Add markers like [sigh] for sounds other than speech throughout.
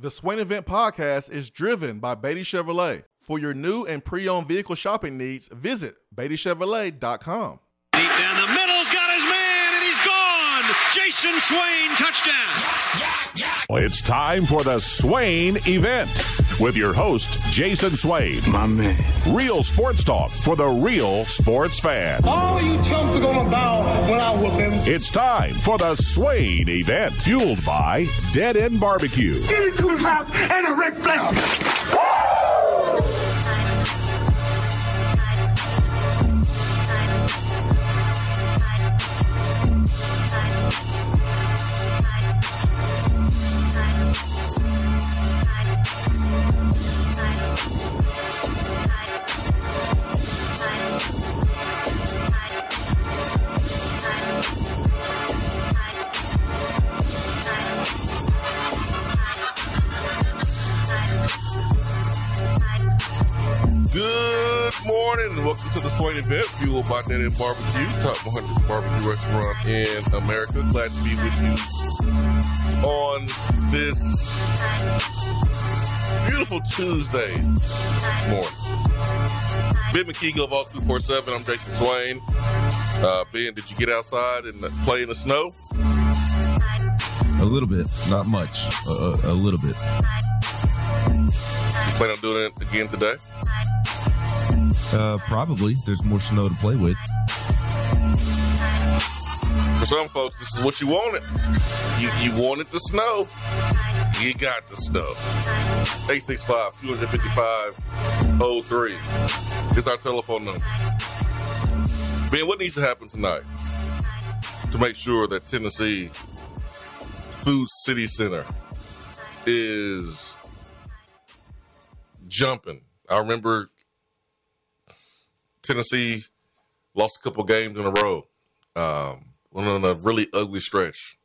The Swain Event podcast is driven by Beatty Chevrolet. For your new and pre-owned vehicle shopping needs, visit BeattyChevrolet.com. Deep down the middle's got his man, and he's gone. Jason Swain, touchdown. It's time for the Swain event with your host, Jason Swain. My man. Real sports talk for the real sports fan. All you chumps are gonna bow when I whoop him. It's time for the Swain event, fueled by Dead End Barbecue. Get into his house and a Ric Flair. Good morning and welcome to the Swain event, fueled by Dead End Barbecue, top 100 barbecue restaurant in America. Glad to be with you on this beautiful Tuesday morning. Ben McKee of All 247. I'm Jason Swain. Uh, ben, did you get outside and play in the snow? A little bit, not much. A, a, a little bit. You plan on doing it again today? Uh, probably. There's more snow to play with. For some folks, this is what you wanted. You you wanted the snow. You got the snow. 865 255 03 is our telephone number. Ben, what needs to happen tonight to make sure that Tennessee Food City Center is jumping? I remember Tennessee lost a couple games in a row. Um, went on a really ugly stretch.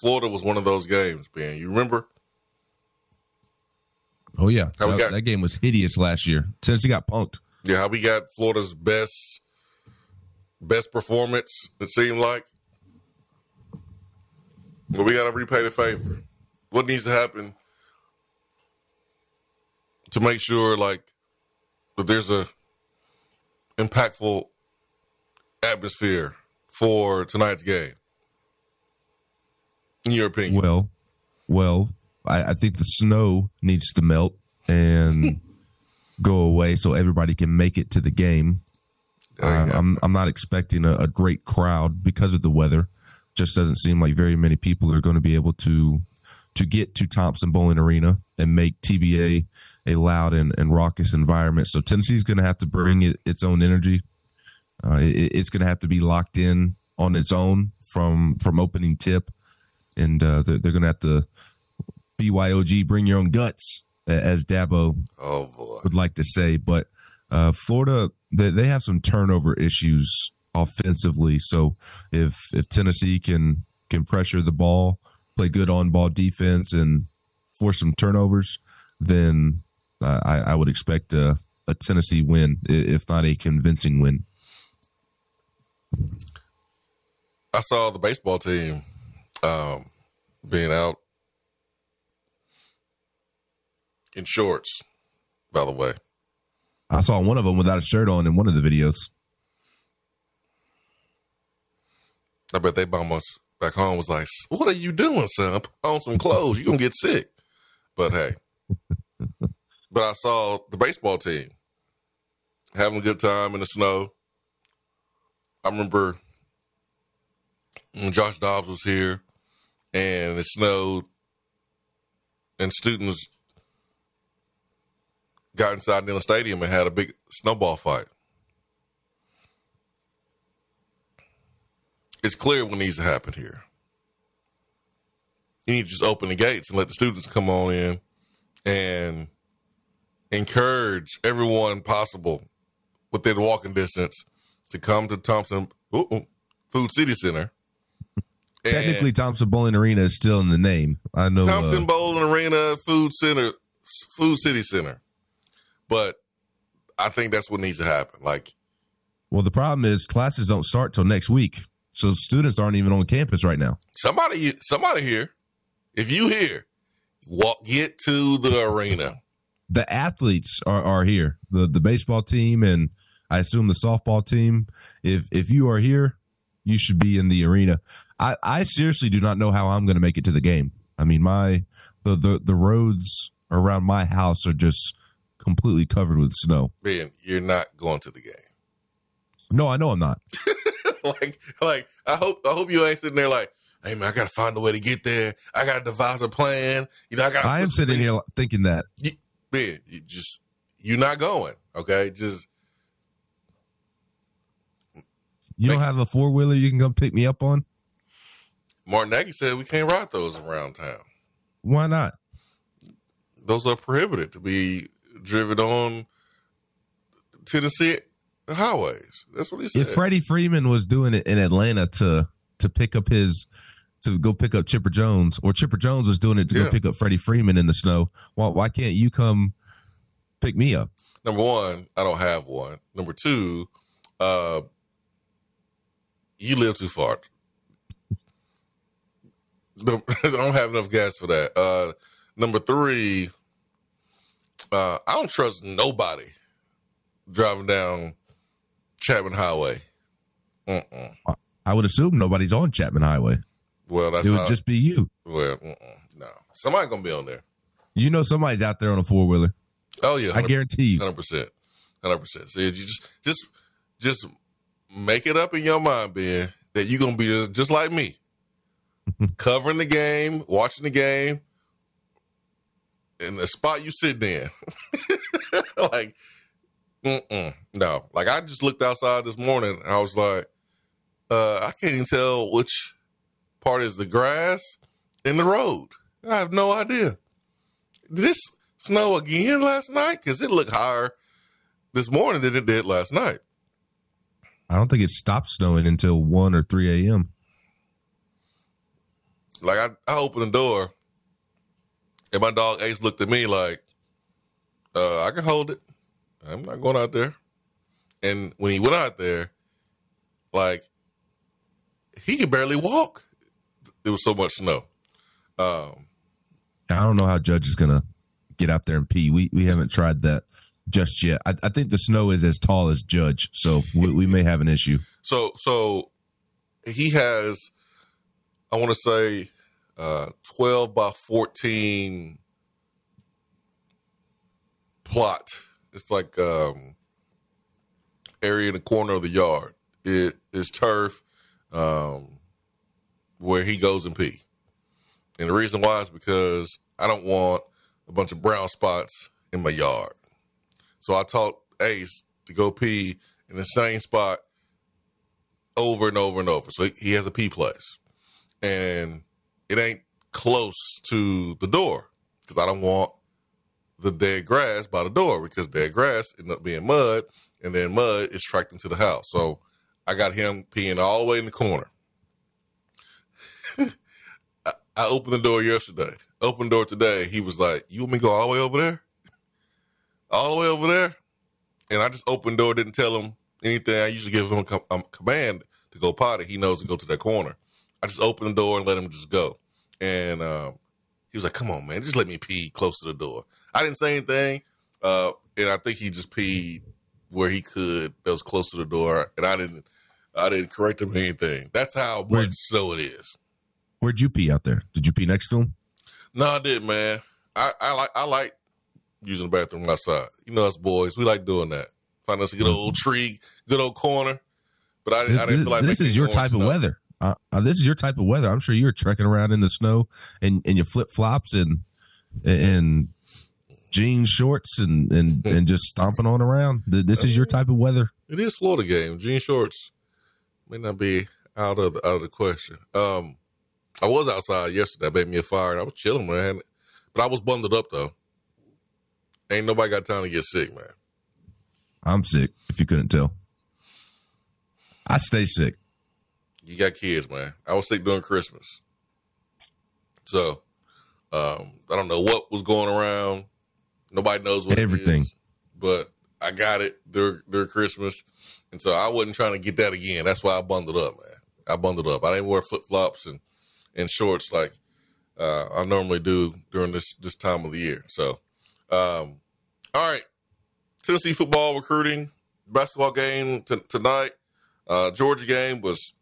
Florida was one of those games, man. You remember? Oh yeah, How that, got- that game was hideous last year. Tennessee got punked. Yeah, how we got Florida's best best performance, it seemed like. But we gotta repay the favor. What needs to happen to make sure like that there's a impactful atmosphere for tonight's game? In your opinion. Well, well, I, I think the snow needs to melt and [laughs] go away so everybody can make it to the game. Uh. I'm I'm not expecting a, a great crowd because of the weather. Just doesn't seem like very many people are going to be able to to get to Thompson Boling Arena and make TBA a loud and, and raucous environment. So Tennessee's going to have to bring it, its own energy. Uh, it, it's going to have to be locked in on its own from from opening tip, and uh, they're, they're going to have to BYOG bring your own guts, as Dabo oh would like to say, but uh, Florida they, they have some turnover issues offensively. So if if Tennessee can can pressure the ball, play good on ball defense, and force some turnovers, then I, I would expect a, a Tennessee win, if not a convincing win. I saw the baseball team um, being out in shorts. By the way, I saw one of them without a shirt on in one of the videos. I bet they almost back home was like, "What are you doing, son? Put on some clothes. You gonna get sick." But hey, [laughs] but I saw the baseball team having a good time in the snow. I remember when Josh Dobbs was here and it snowed, and students got inside Neyland Stadium and had a big snowball fight. It's clear what needs to happen here. You need to just open the gates and let the students come on in and encourage everyone possible within walking distance to come to Thompson ooh, Food City Center. [laughs] And Technically, Thompson Boling Arena is still in the name. I know. Thompson uh, Boling Arena Food Center, Food City Center. But I think that's what needs to happen. Like, well, the problem is classes don't start till next week, so students aren't even on campus right now. somebody, somebody here, if you here, walk get to the arena. The athletes are, are here. The the baseball team and I assume the softball team. If if you are here, you should be in the arena. I, I seriously do not know how I'm going to make it to the game. I mean, my the, the the roads around my house are just completely covered with snow. Man, you're not going to the game. No, I know I'm not. [laughs] [laughs] like, like I hope I hope you ain't sitting there like, hey man, I gotta find a way to get there. I gotta devise a plan. You know, I got. I am sitting here thinking that. You, man, you just you're not going. Okay, just you don't have a four wheeler you can come pick me up on. Martin Nagy said we can't ride those around town. Why not? Those are prohibited to be driven on Tennessee highways. That's what he said. If Freddie Freeman was doing it in Atlanta to to pick up his to go pick up Chipper Jones, or Chipper Jones was doing it to Yeah. go pick up Freddie Freeman in the snow, why why can't you come pick me up? Number one, I don't have one. Number two, uh, you live too far. [laughs] Don't, [laughs] I don't have enough gas for that. Uh, number three, uh, I don't trust nobody driving down Chapman Highway. Mm-mm. I would assume nobody's on Chapman Highway. Well, that's it would how, just be you. well, no. Somebody gonna be on there. You know somebody's out there on a four wheeler. Oh yeah, I guarantee you. Hundred percent, hundred percent. So you just, just, just make it up in your mind, Ben, that you're gonna be just like me, [laughs] covering the game, watching the game, in the spot you sitting in. [laughs] like, mm-mm, no. Like I just looked outside this morning, and I was like, uh, I can't even tell which part is the grass and the road. I have no idea. Did this snow again last night? Because it looked higher this morning than it did last night. I don't think it stopped snowing until one or three a.m. Like I, I opened the door, and my dog Ace looked at me like, uh, "I can hold it. I'm not going out there." And when he went out there, like he could barely walk. There was so much snow. Um, I don't know how Judge is gonna get out there and pee. We we haven't tried that just yet. I, I think the snow is as tall as Judge, so we, we may have an issue. So so he has I want to say uh 12 by 14 plot. It's like um area in the corner of the yard. It is turf um where he goes and pee. And the reason why is because I don't want a bunch of brown spots in my yard. So I taught Ace to go pee in the same spot over and over and over. So he- has a P place, and it ain't close to the door because I don't want the dead grass by the door because dead grass end up being mud, and then mud is tracked into the house. So I got him peeing all the way in the corner. [laughs] I, I opened the door yesterday. Opened door today. He was like, "You want me to go all the way over there? All the way over there?" And I just opened the door, didn't tell him anything. I usually give him a com- um, command to go potty. He knows to go to that corner. I just opened the door and let him just go. And um, he was like, "Come on, man, just let me pee close to the door." I didn't say anything, uh, and I think he just peed where he could that was close to the door, and I didn't. I didn't correct him or anything. That's how much Where'd- so it is. Where'd you pee out there? Did you pee next to him? No, I didn't, man. I, I like I like using the bathroom outside. You know, us boys, we like doing that. Find us a good old tree, good old corner. But I, didn't- I didn't feel like this is your type of weather. Uh, uh, this is your type of weather. I'm sure you're trekking around in the snow and, and your flip flops and and jean shorts and, and [laughs] and just stomping on around. This is your type of weather. It is Florida game. Jean shorts may not be out of the, out of the question. Um, I was outside yesterday. I made me a fire and I was chilling, man. But I was bundled up though. Ain't nobody got time to get sick, man. I'm sick. If you couldn't tell, I stay sick. You got kids, man. I was sick during Christmas. So, um, I don't know what was going around. Nobody knows what Everything. is, but I got it during, during Christmas. And so I wasn't trying to get that again. That's why I bundled up, man. I bundled up. I didn't wear flip flops and, and shorts like uh, I normally do during this this time of the year. So, um, all right, Tennessee football recruiting basketball game t- tonight. Uh, Georgia game was.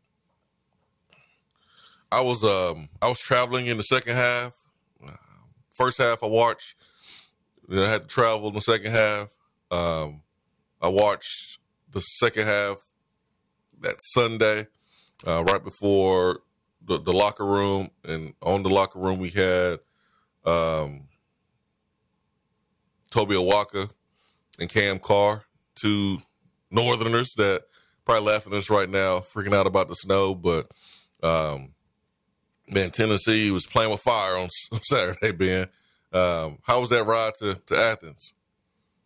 I was um I was traveling in the second half. First half I watched. I had to travel in the second half. Um, I watched the second half that Sunday, uh, right before the, the locker room, and on the locker room we had um, Tobe Awaka and Cam Carr, two Northerners that probably laughing at us right now, freaking out about the snow. But um, man, Tennessee was playing with fire on [laughs] Saturday. Ben, um, how was that ride to, to Athens?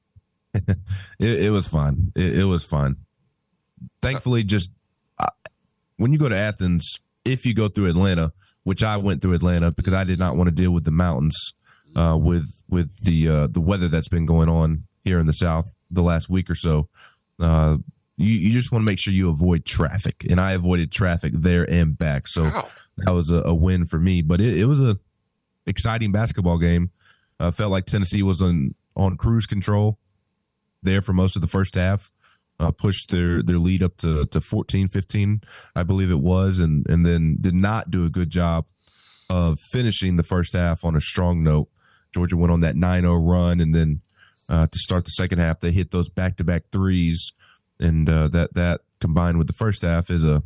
[laughs] it, it, was fun. It, it, was fun. Thankfully, just uh, when you go to Athens, if you go through Atlanta, which I went through Atlanta because I did not want to deal with the mountains, uh, with with the uh, the weather that's been going on here in the South the last week or so. Uh, you, you just want to make sure you avoid traffic, and I avoided traffic there and back. So wow. that was a, a, win for me. But it, it was a exciting basketball game. I felt like Tennessee was on on cruise control there for most of the first half. Uh, pushed their, their lead up to, to 14, 15, I believe it was, and, and then did not do a good job of finishing the first half on a strong note. Georgia went on that 9 0 run, and then uh, to start the second half, they hit those back to back threes. And uh, that, that combined with the first half is a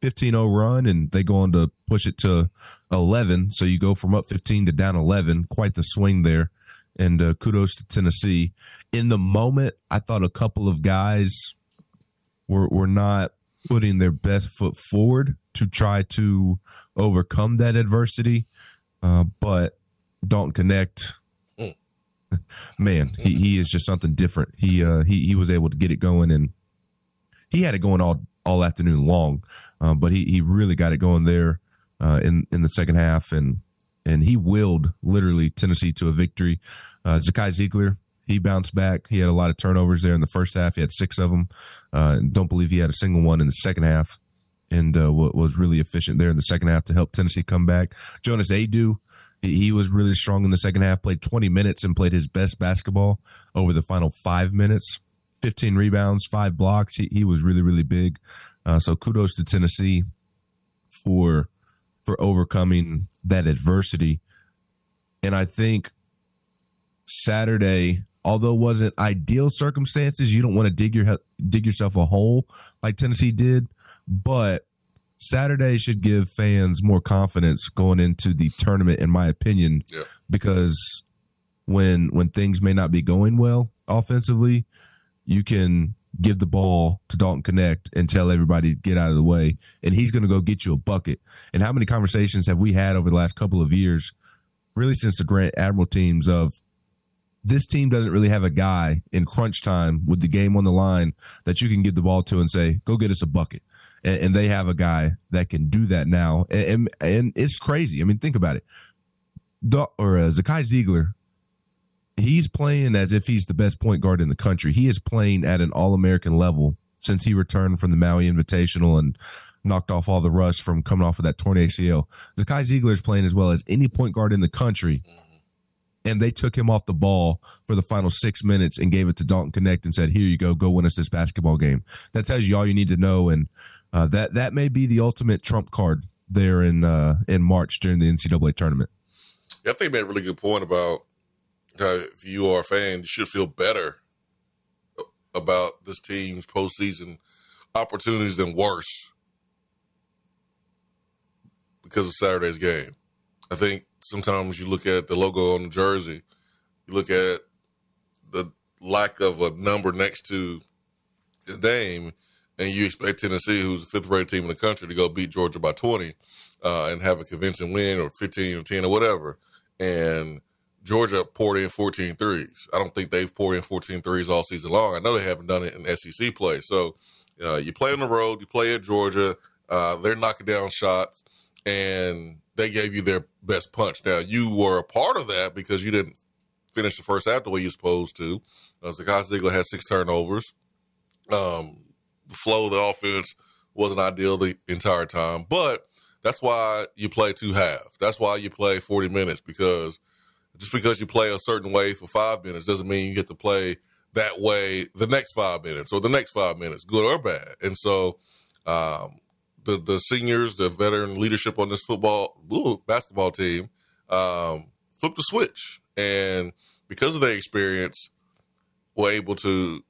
15 0 run, and they go on to push it to 11. So you go from up 15 to down 11. Quite the swing there. And uh, kudos to Tennessee. In the moment, I thought a couple of guys were, were not putting their best foot forward to try to overcome that adversity. Uh, but Dalton Knecht. [laughs] man, he, he is just something different. He uh, he he was able to get it going, and he had it going all all afternoon long. Um, but he he really got it going there uh, in in the second half, and and he willed literally Tennessee to a victory. Uh, Zakai Zeigler, he bounced back. He had a lot of turnovers there in the first half. He had six of them. Uh, don't believe he had a single one in the second half, and uh, was really efficient there in the second half to help Tennessee come back. Jonas Aidoo, he was really strong in the second half. Played 20 minutes and played his best basketball over the final five minutes. 15 rebounds, five blocks. He, he was really really big. Uh, so kudos to Tennessee for for overcoming that adversity. And I think Saturday, although wasn't ideal circumstances, you don't want to dig your dig yourself a hole like Tennessee did, but Saturday should give fans more confidence going into the tournament, in my opinion, yeah. because when when things may not be going well offensively, you can give the ball to Dalton Knecht and tell everybody to get out of the way, and he's going to go get you a bucket. And how many conversations have we had over the last couple of years, really since the Grant Admiral teams, of this team doesn't really have a guy in crunch time with the game on the line that you can give the ball to and say, "Go get us a bucket." And, and they have a guy that can do that now, and and, and it's crazy. I mean, think about it. The, or uh, Zakai Zeigler he's playing as if he's the best point guard in the country. He is playing at an All American level since he returned from the Maui Invitational and knocked off all the rust from coming off of that torn ACL. Zakai Zeigler is playing as well as any point guard in the country. And they took him off the ball for the final six minutes and gave it to Dalton Knecht and said, "Here you go, go win us this basketball game." That tells you all you need to know, and uh, that that may be the ultimate trump card there in uh, in March during the NCAA tournament. Yeah, I think made a really good point about if you are a fan, you should feel better about this team's postseason opportunities than worse because of Saturday's game. I think sometimes you look at the logo on the jersey, you look at the lack of a number next to the name, and you expect Tennessee, who's the fifth rated team in the country, to go beat Georgia by 20 uh, and have a convincing win or 15 or 10 or whatever. And Georgia poured in 14 threes. I don't think they've poured in 14 threes all season long. I know they haven't done it in SEC play. So you play on the road, you play at Georgia, uh, they're knocking down shots, and they gave you their best punch. Now, you were a part of that because you didn't finish the first half the way you're supposed to. Uh, Zakai Zeigler had six turnovers. Um, the flow of the offense wasn't ideal the entire time, but That's why you play two halves. That's why you play 40 minutes because just because you play a certain way for five minutes doesn't mean you get to play that way the next five minutes or the next five minutes, good or bad. And so, um, the the seniors, the veteran leadership on this football ooh, basketball team, um, flipped the switch, and because of their experience, were able to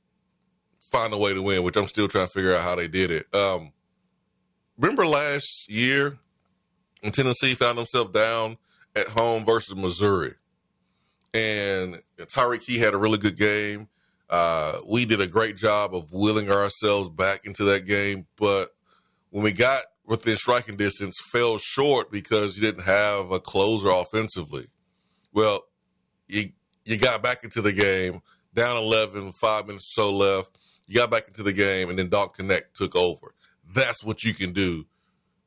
find a way to win. Which I'm still trying to figure out how they did it. Um, remember last year, Tennessee found themselves down at home versus Missouri, and Tyreke Key had a really good game. Uh, we did a great job of willing ourselves back into that game, but when we got within striking distance, fell short because you didn't have a closer offensively. Well, you you got back into the game, down 11, five minutes so left. You got back into the game, and then Dalton Knecht took over. That's what you can do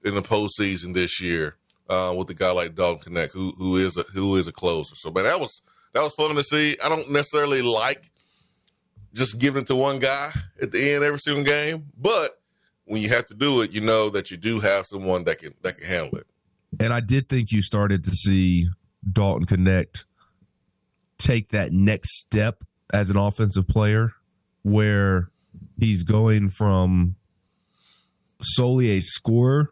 in the postseason this year uh, with a guy like Dalton Knecht, who who is a, who is a closer. So, man, that was that was fun to see. I don't necessarily like just giving it to one guy at the end every single game, but when you have to do it, you know that you do have someone that can that can handle it. And I did think you started to see Dalton Knecht take that next step as an offensive player where he's going from solely a scorer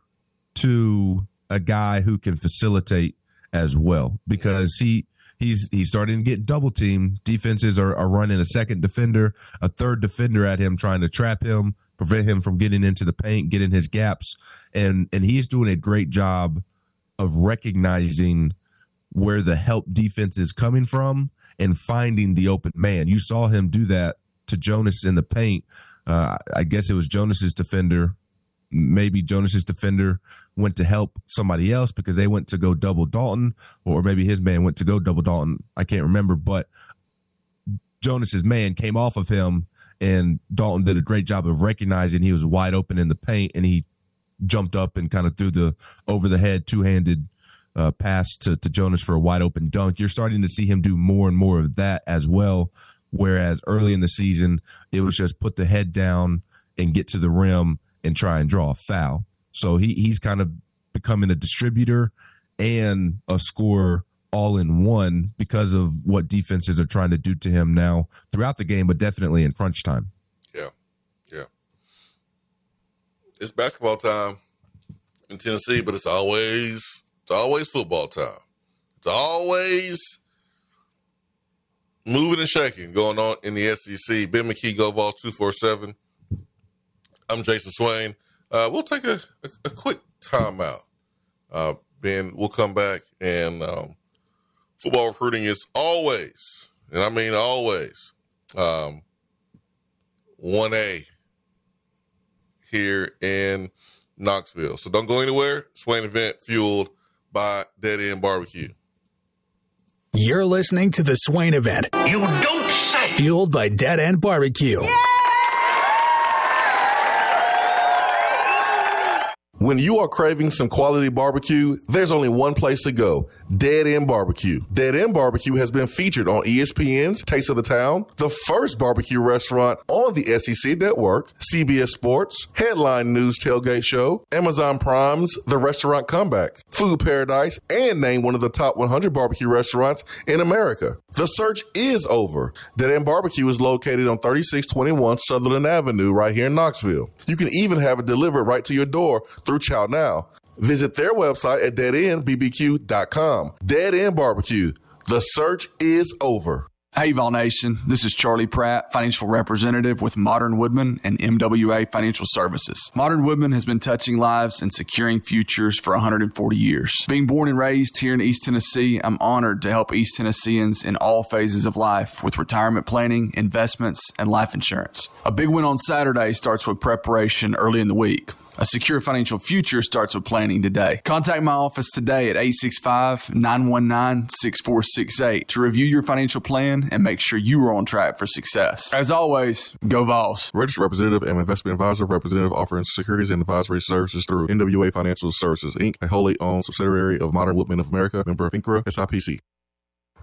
to a guy who can facilitate as well because he he's he's starting to get double teamed. Defenses are, are running a second defender, a third defender at him, trying to trap him, prevent him from getting into the paint, getting his gaps, and and he's doing a great job of recognizing where the help defense is coming from and finding the open man. You saw him do that to Jonas in the paint. Uh, I guess it was Jonas's defender. Maybe Jonas's defender went to help somebody else because they went to go double Dalton, or maybe his man went to go double Dalton. I can't remember, but Jonas's man came off of him, and Dalton did a great job of recognizing he was wide open in the paint, and he jumped up and kind of threw the over the head two handed uh, pass to, to Jonas for a wide open dunk. You're starting to see him do more and more of that as well. Whereas early in the season, it was just put the head down and get to the rim and try and draw a foul. So he he's kind of becoming a distributor and a scorer all in one because of what defenses are trying to do to him now throughout the game, but definitely in crunch time. Yeah, yeah. It's basketball time in Tennessee, but it's always it's always football time. It's always moving and shaking going on in the SEC. Ben McKee, two four seven. I'm Jason Swain. Uh, we'll take a, a, a quick timeout. Uh, ben, we'll come back and um, football recruiting is always, and I mean always, um, 1A here in Knoxville. So don't go anywhere. Swain event fueled by Dead End Barbecue. You're listening to the Swain event. You don't say. Fueled by Dead End Barbecue. Yeah! When you are craving some quality barbecue, there's only one place to go. Dead End Barbecue. Dead End Barbecue has been featured on ESPN's Taste of the Town, the first barbecue restaurant on the SEC network, CBS Sports, Headline News Tailgate Show, Amazon Prime's The Restaurant Comeback, Food Paradise, and named one of the top 100 barbecue restaurants in America. The search is over. Dead End Barbecue is located on 3621 Sutherland Avenue right here in Knoxville. You can even have it delivered right to your door through Chow Now. Visit their website at deadendbbq.com. Dead End Barbecue. The search is over. Hey, Vol Nation. This is Charlie Pratt, financial representative with Modern Woodmen and MWA Financial Services. Modern Woodmen has been touching lives and securing futures for 140 years. Being born and raised here in East Tennessee, I'm honored to help East Tennesseans in all phases of life with retirement planning, investments, and life insurance. A big win on Saturday starts with preparation early in the week. A secure financial future starts with planning today. Contact my office today at 865 919 6468 to review your financial plan and make sure you are on track for success. As always, go Vols. Registered representative and investment advisor, representative offering securities and advisory services through MWA Financial Services, Inc., a wholly owned subsidiary of Modern Woodmen of America, member of FINRA, SIPC.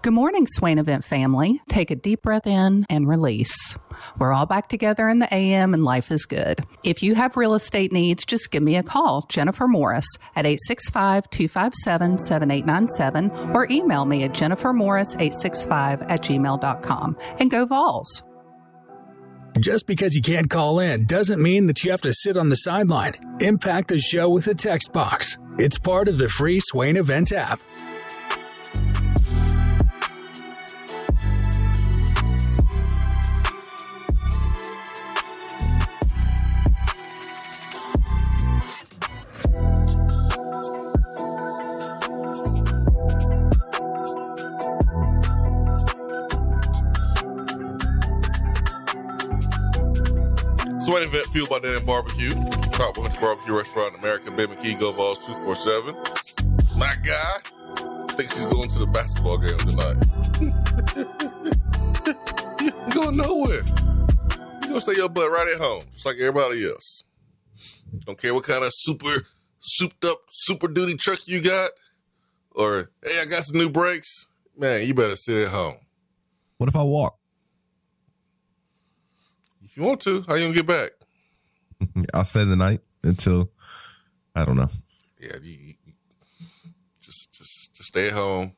Good morning, Swain Event family. Take a deep breath in and release. We're all back together in the AM and life is good. If you have real estate needs, just give me a call, Jennifer Morris, at 865 257 7897 or email me at jennifermorris865 at gmail.com. And go Vols. Just because you can't call in doesn't mean that you have to sit on the sideline. Impact the show with a text box. It's part of the free Swain Event app. Event Fueled by and Barbecue. Top 100 barbecue restaurant in America. Ben McKee, Go Vols 247. My guy thinks he's going to the basketball game tonight. [laughs] you ain't going nowhere. You're going to stay your butt right at home, just like everybody else. Don't care what kind of super, souped up, super duty truck you got, or, hey, I got some new brakes. Man, you better sit at home. What if I walk? If you want to, how you gonna get back? [laughs] I'll stay the night until I don't know. Yeah, you, you, just just just stay at home.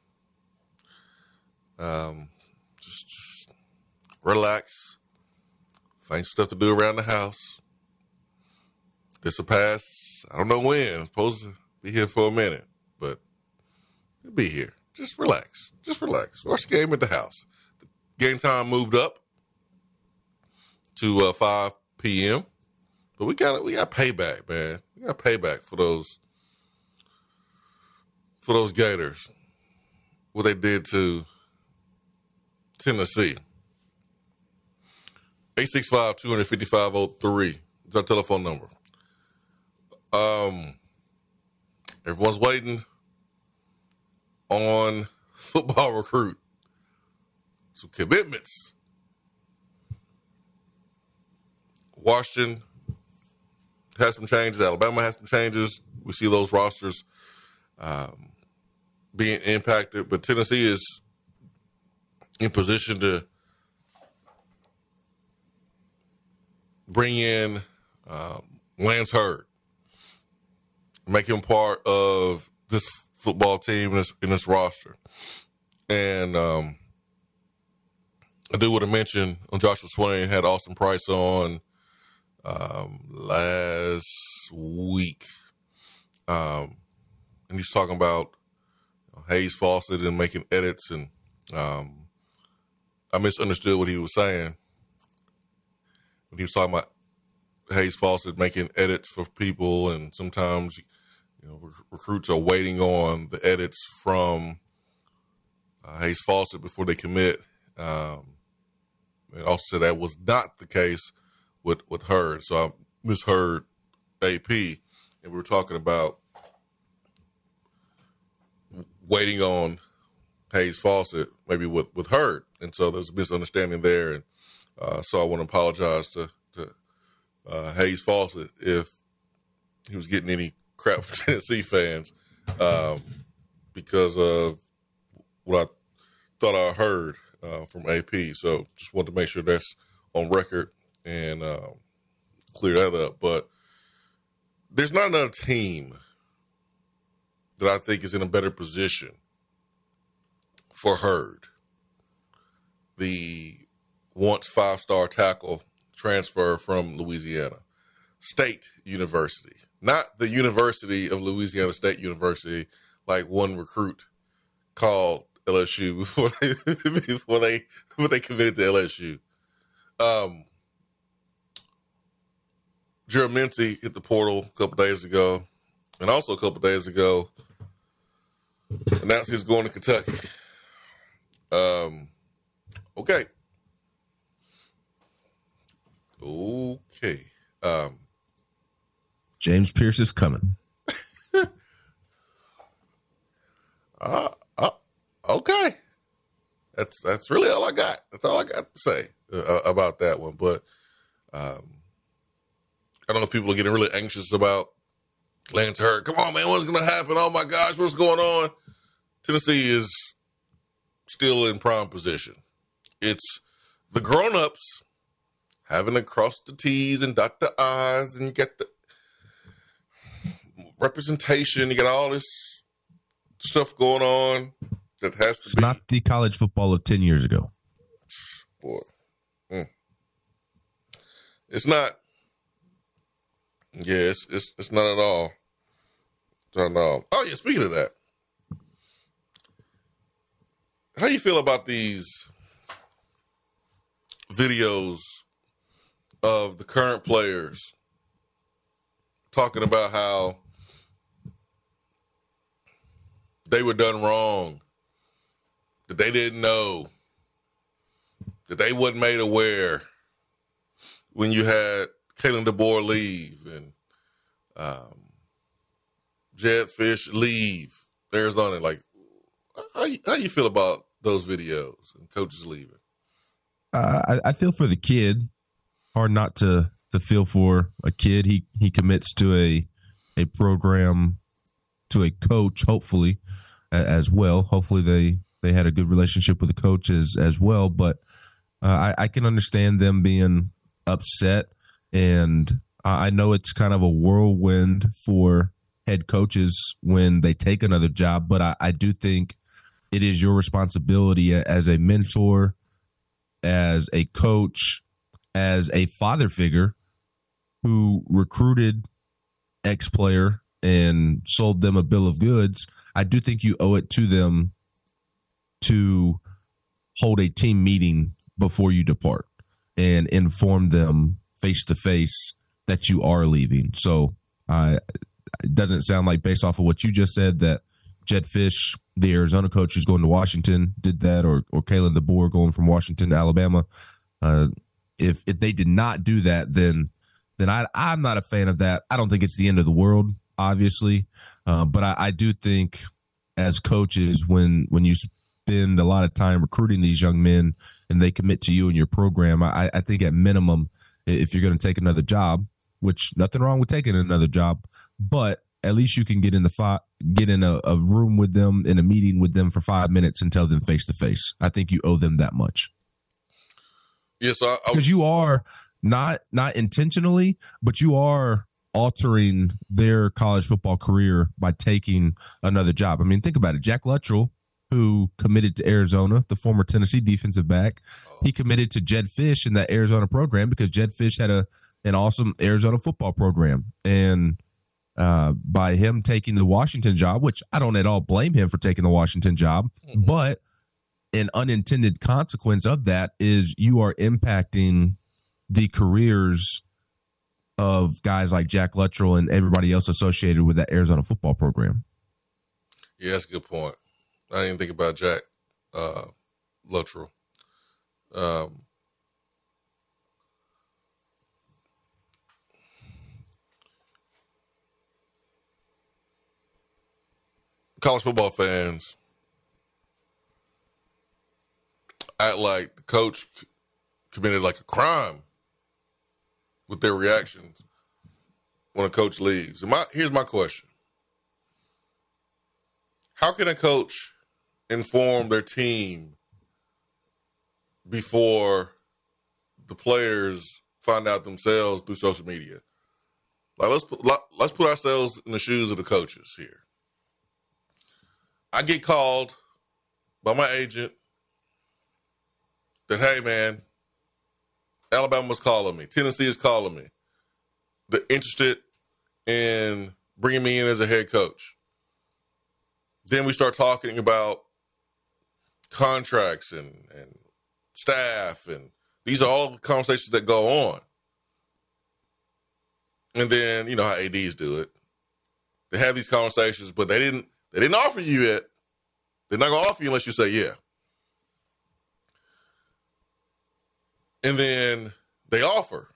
Um, just, just relax. Find stuff to do around the house. This will pass. I don't know when. I'm supposed to be here for a minute, but it'll be here. Just relax. Just relax. Watch game at the house. The game time moved up to uh, 5 p.m. We got we got payback, man. We got payback for those for those Gators. What they did to Tennessee. 865-255-03 is our telephone number. Um everyone's waiting on [laughs] football recruit. Some commitments. Washington has some changes. Alabama has some changes. We see those rosters um, being impacted, but Tennessee is in position to bring in um, Lance Heard, make him part of this football team in this, in this roster. And um, I do want to mention Joshua Swain had Austin Price on um, last week, um, and he's talking about Hayes Fawcett and making edits, and um, I misunderstood what he was saying when he was talking about Hayes Fawcett making edits for people, and sometimes you know rec- recruits are waiting on the edits from uh, Hayes Fawcett before they commit. Um, and also that was not the case with with Heard. So I misheard AP, and we were talking about waiting on Hayes Fawcett, maybe with with Heard, and so there's a misunderstanding there. And uh, so I want to apologize to to uh, Hayes Fawcett if he was getting any crap from [laughs] Tennessee fans um, because of what I thought I heard uh, from AP. So just wanted to make sure that's on record and um, clear that up. But there's not another team that I think is in a better position for Heard. The once five star tackle transfer from Louisiana State University, not the University of Louisiana State University, like one recruit called LSU [laughs] before they before they before they committed to LSU. Um, Jeremy hit the portal a couple days ago, and also a couple days ago announced he's going to Kentucky. Um, okay, okay. Um, James Pearce is coming. [laughs] uh, uh, okay. That's that's really all I got. That's all I got to say uh, about that one. But um, I don't know if people are getting really anxious about Lance Heard. Come on, man, what's going to happen? Oh my gosh, what's going on? Tennessee is still in prime position. It's the grown-ups having to cross the T's and dot the I's, and you get the representation. You got all this stuff going on that has to It's be. not the college football of 10 years ago. boy. Mm. It's not. Yeah, it's, it's it's not at all. Not at all. Oh yeah, speaking of that, how you feel about these videos of the current players talking about how they were done wrong, that they didn't know, that they wasn't made aware when you had Kalen DeBoer leave and um, Jedd Fisch leave Arizona. Like, how you, how you feel about those videos and coaches leaving? Uh, I, I feel for the kid. Hard not to to feel for a kid. He he commits to a a program to a coach. Hopefully, as well. Hopefully they they had a good relationship with the coaches as well. But uh, I, I can understand them being upset, and I know it's kind of a whirlwind for head coaches when they take another job. But I, I do think it is your responsibility as a mentor as a coach, as a father figure who recruited ex player and sold them a bill of goods, I do think you owe it to them to hold a team meeting before you depart and inform them face to face that you are leaving. So I it doesn't sound like based off of what you just said that Jedd Fisch, the Arizona coach who's going to Washington, did that, or or Kalen DeBoer going from Washington to Alabama. Uh, if if they did not do that, then then I I'm not a fan of that. I don't think it's the end of the world, obviously, uh, but I, I do think as coaches, when when you spend a lot of time recruiting these young men and they commit to you and your program, I, I think at minimum, if you're going to take another job, which nothing wrong with taking another job, but at least you can get in the fi- get in a, a room with them in a meeting with them for five minutes and tell them face to face. I think you owe them that much Yes, because you are not not intentionally, but you are altering their college football career by taking another job. I mean, think about it. Jack Luttrell, who committed to Arizona, the former Tennessee defensive back, he committed to Jedd Fisch in that Arizona program because Jedd Fisch had a an awesome Arizona football program, and uh, by him taking the Washington job, which I don't at all blame him for taking the Washington job, but an unintended consequence of that is you are impacting the careers of guys like Jack Luttrell and everybody else associated with that Arizona football program. Yeah, that's a good point. I didn't even think about Jack uh, Luttrell. Um, college football fans act like the coach committed like a crime with their reactions when a coach leaves. My here's my question. How can a coach inform their team before the players find out themselves through social media? Like let's put, let's put ourselves in the shoes of the coaches here. I get called by my agent that hey man, Alabama's calling me, Tennessee is calling me. They're interested in bringing me in as a head coach. Then we start talking about contracts and, and staff, and these are all the conversations that go on. And then you know how ads do it. They have these conversations, but they didn't they didn't offer you yet. They're not gonna offer you unless you say yeah. And then they offer.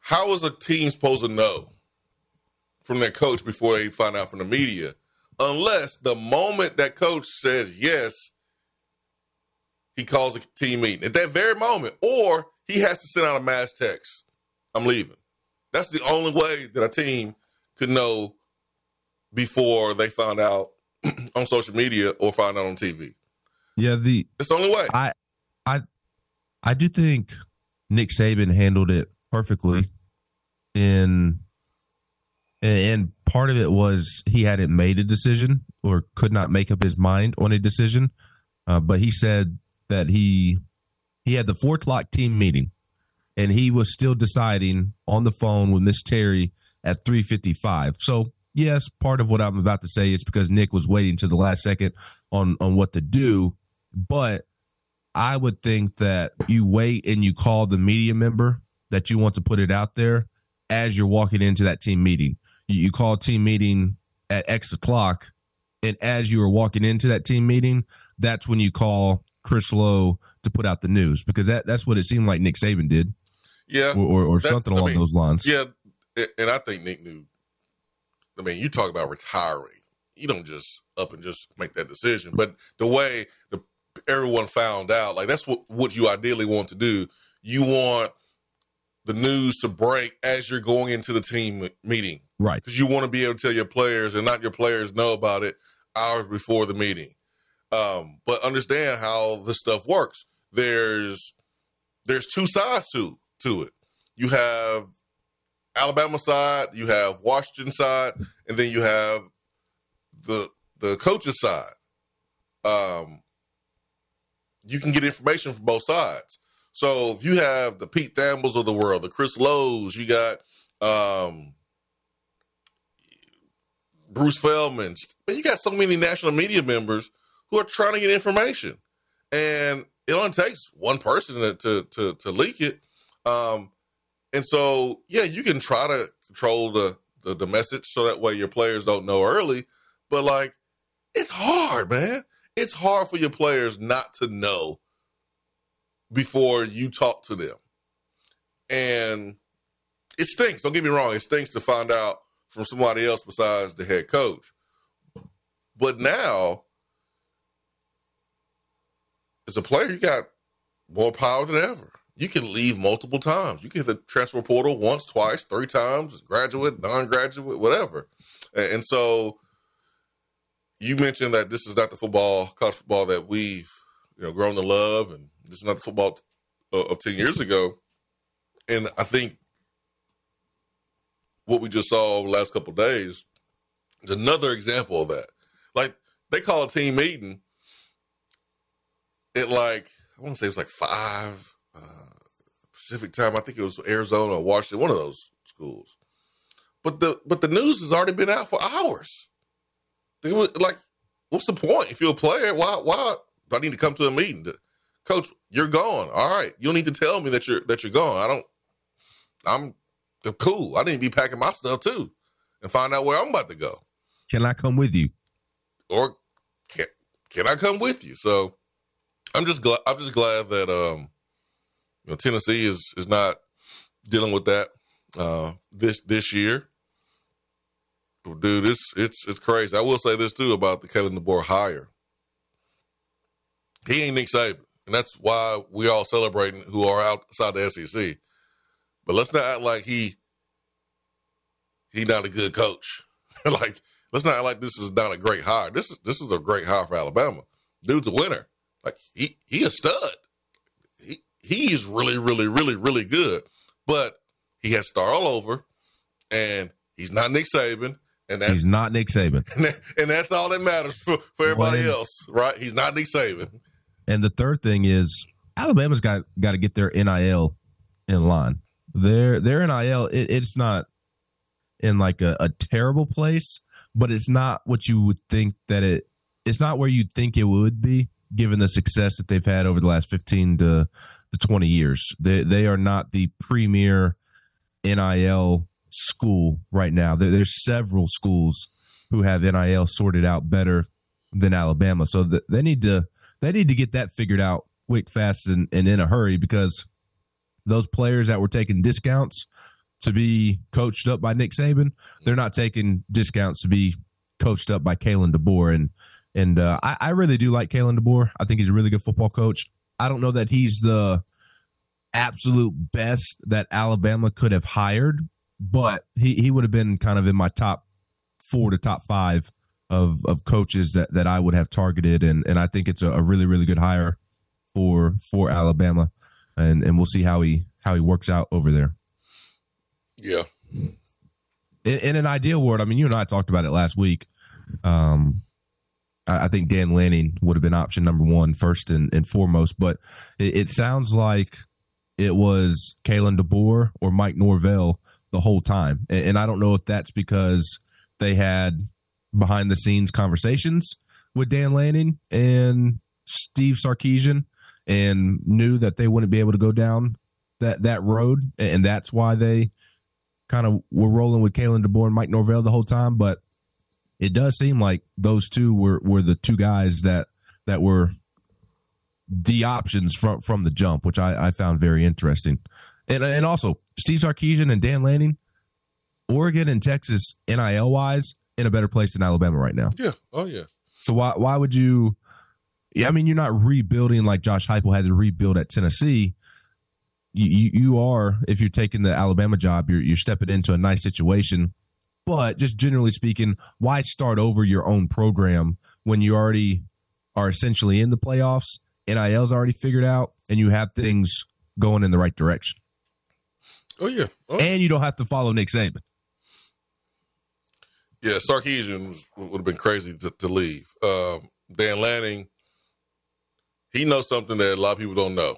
How is a team supposed to know from their coach before they find out from the media? Unless the moment that coach says yes, he calls a team meeting at that very moment, or he has to send out a mass text. I'm leaving. That's the only way that a team could know before they found out [clears throat] on social media or find out on TV. Yeah, the it's the only way. I I I do think Nick Saban handled it perfectly in and part of it was he hadn't made a decision or could not make up his mind on a decision. Uh, but he said that he he had the four o'clock team meeting and he was still deciding on the phone with Miss Terry at 355. So yes, part of what I'm about to say is because Nick was waiting to the last second on on what to do, but I would think that you wait and you call the media member that you want to put it out there as you're walking into that team meeting. You, you call team meeting at X o'clock, and as you are walking into that team meeting, that's when you call Chris Low to put out the news because that that's what it seemed like Nick Saban did. Yeah, or or, or something along I mean, those lines. Yeah, and I think Nick knew. I mean, you talk about retiring. You don't just up and just make that decision. But the way the everyone found out, like that's what what you ideally want to do. You want the news to break as you're going into the team meeting, right? Because you want to be able to tell your players, and not your players know about it hours before the meeting. Um, but understand how this stuff works. There's there's two sides to to it. You have Alabama side, you have Washington side, and then you have the the coaches side. Um, you can get information from both sides. So if you have the Pete Thamels of the world, the Chris Lows, you got um, Bruce Feldman, but you got so many national media members who are trying to get information, and it only takes one person to to to, to leak it. Um, and so, yeah, you can try to control the, the, the message so that way your players don't know early. But like, it's hard, man. It's hard for your players not to know before you talk to them. And it stinks. Don't get me wrong. It stinks to find out from somebody else besides the head coach. But now, as a player, you got more power than ever you can leave multiple times. You can hit the transfer portal once, twice, three times, graduate, non-graduate, whatever. And, and so you mentioned that this is not the football, college football that we've you know grown to love, and this is not the football uh, of ten years ago. And I think what we just saw over the last couple days is another example of that. Like they call a team meeting at like I want to say it was like five uh, Pacific time. I think it was Arizona or Washington, one of those schools. But the but the news has already been out for hours. It was like, what's the point? If you're a player, why why do I need to come to a meeting? To, Coach, you're gone. All right, you don't need to tell me that you're that you're gone. I don't. I'm, I'm cool. I need to be packing my stuff too, and find out where I'm about to go. Can I come with you? Or can can I come with you? So I'm just glad. I'm just glad that um you know, Tennessee is is not dealing with that uh, this this year. Dude, it's it's it's crazy. I will say this too about the Kalen DeBoer hire. He ain't Nick Saban, and that's why we all celebrating who are outside the SEC. But let's not act like he he not a good coach. [laughs] like let's not act like this is not a great hire. This is this is a great hire for Alabama. Dude's a winner. Like he he a stud He he's really, really, really, really good. But he has to start all over, and he's not Nick Saban. And that's, he's not Nick Saban. [laughs] And, that's all that matters for, for everybody else, right? He's not Nick Saban. And the third thing is Alabama's got got to get their NIL in line. Their their NIL, it, it's not in like a, a terrible place, but it's not what you would think that it. It's not where you'd think it would be, given the success that they've had over the last fifteen to the 20 years. They they are not the premier NIL school right now. There, there's several schools who have NIL sorted out better than Alabama. So the, they need to they need to get that figured out quick, fast, and, and in a hurry because those players that were taking discounts to be coached up by Nick Saban, they're not taking discounts to be coached up by Kalen DeBoer. And and uh, I, I really do like Kalen DeBoer. I think he's a really good football coach. I don't know that he's the absolute best that Alabama could have hired, but he, he would have been kind of in my top four to top five of of coaches that that I would have targeted, and and I think it's a, a really really good hire for for Alabama, and and we'll see how he how he works out over there. Yeah. In, in an ideal world, I mean, you and I talked about it last week. Um, I, think Dan Lanning would have been option number one, first and, and foremost. But it, it sounds like it was Kalen DeBoer or Mike Norvell the whole time, and, and I don't know if that's because they had behind the scenes conversations with Dan Lanning and Steve Sarkisian and knew that they wouldn't be able to go down that that road, and that's why they kind of were rolling with Kalen DeBoer and Mike Norvell the whole time. But it does seem like those two were were the two guys that that were the options from from the jump, which I, I found very interesting. And and also Steve Sarkisian and Dan Lanning, Oregon and Texas NIL wise in a better place than Alabama right now. Yeah. Oh yeah. So why why would you? Yeah, I mean you're not rebuilding like Josh Heupel had to rebuild at Tennessee. You, you you are if you're taking the Alabama job, you're you're stepping into a nice situation. But just generally speaking, why start over your own program when you already are essentially in the playoffs? NIL's already figured out, and you have things going in the right direction. Oh yeah. Oh. And you don't have to follow Nick Saban. Yeah, Sarkisian would have been crazy to, to leave. Um, Dan Lanning, he knows something that a lot of people don't know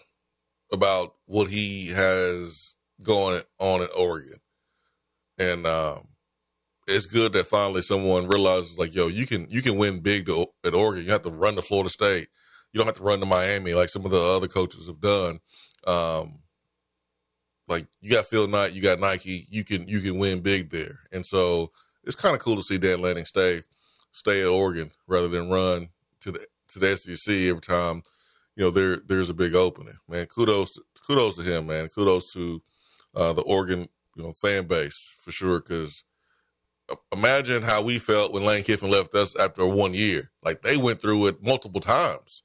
about what he has going on in Oregon, and um, it's good that finally someone realizes, like, yo, you can you can win big to, at Oregon. You have to run to Florida State. You don't have to run to Miami like some of the other coaches have done. Um, like you got Phil Knight, you got Nike. You can you can win big there, and so it's kind of cool to see Dan Lanning stay stay at Oregon rather than run to the to the SEC every time you know there there's a big opening. Man, kudos kudos to him, man. Kudos to uh, the Oregon you know fan base for sure. Because imagine how we felt when Lane Kiffin left us after one year. Like they went through it multiple times.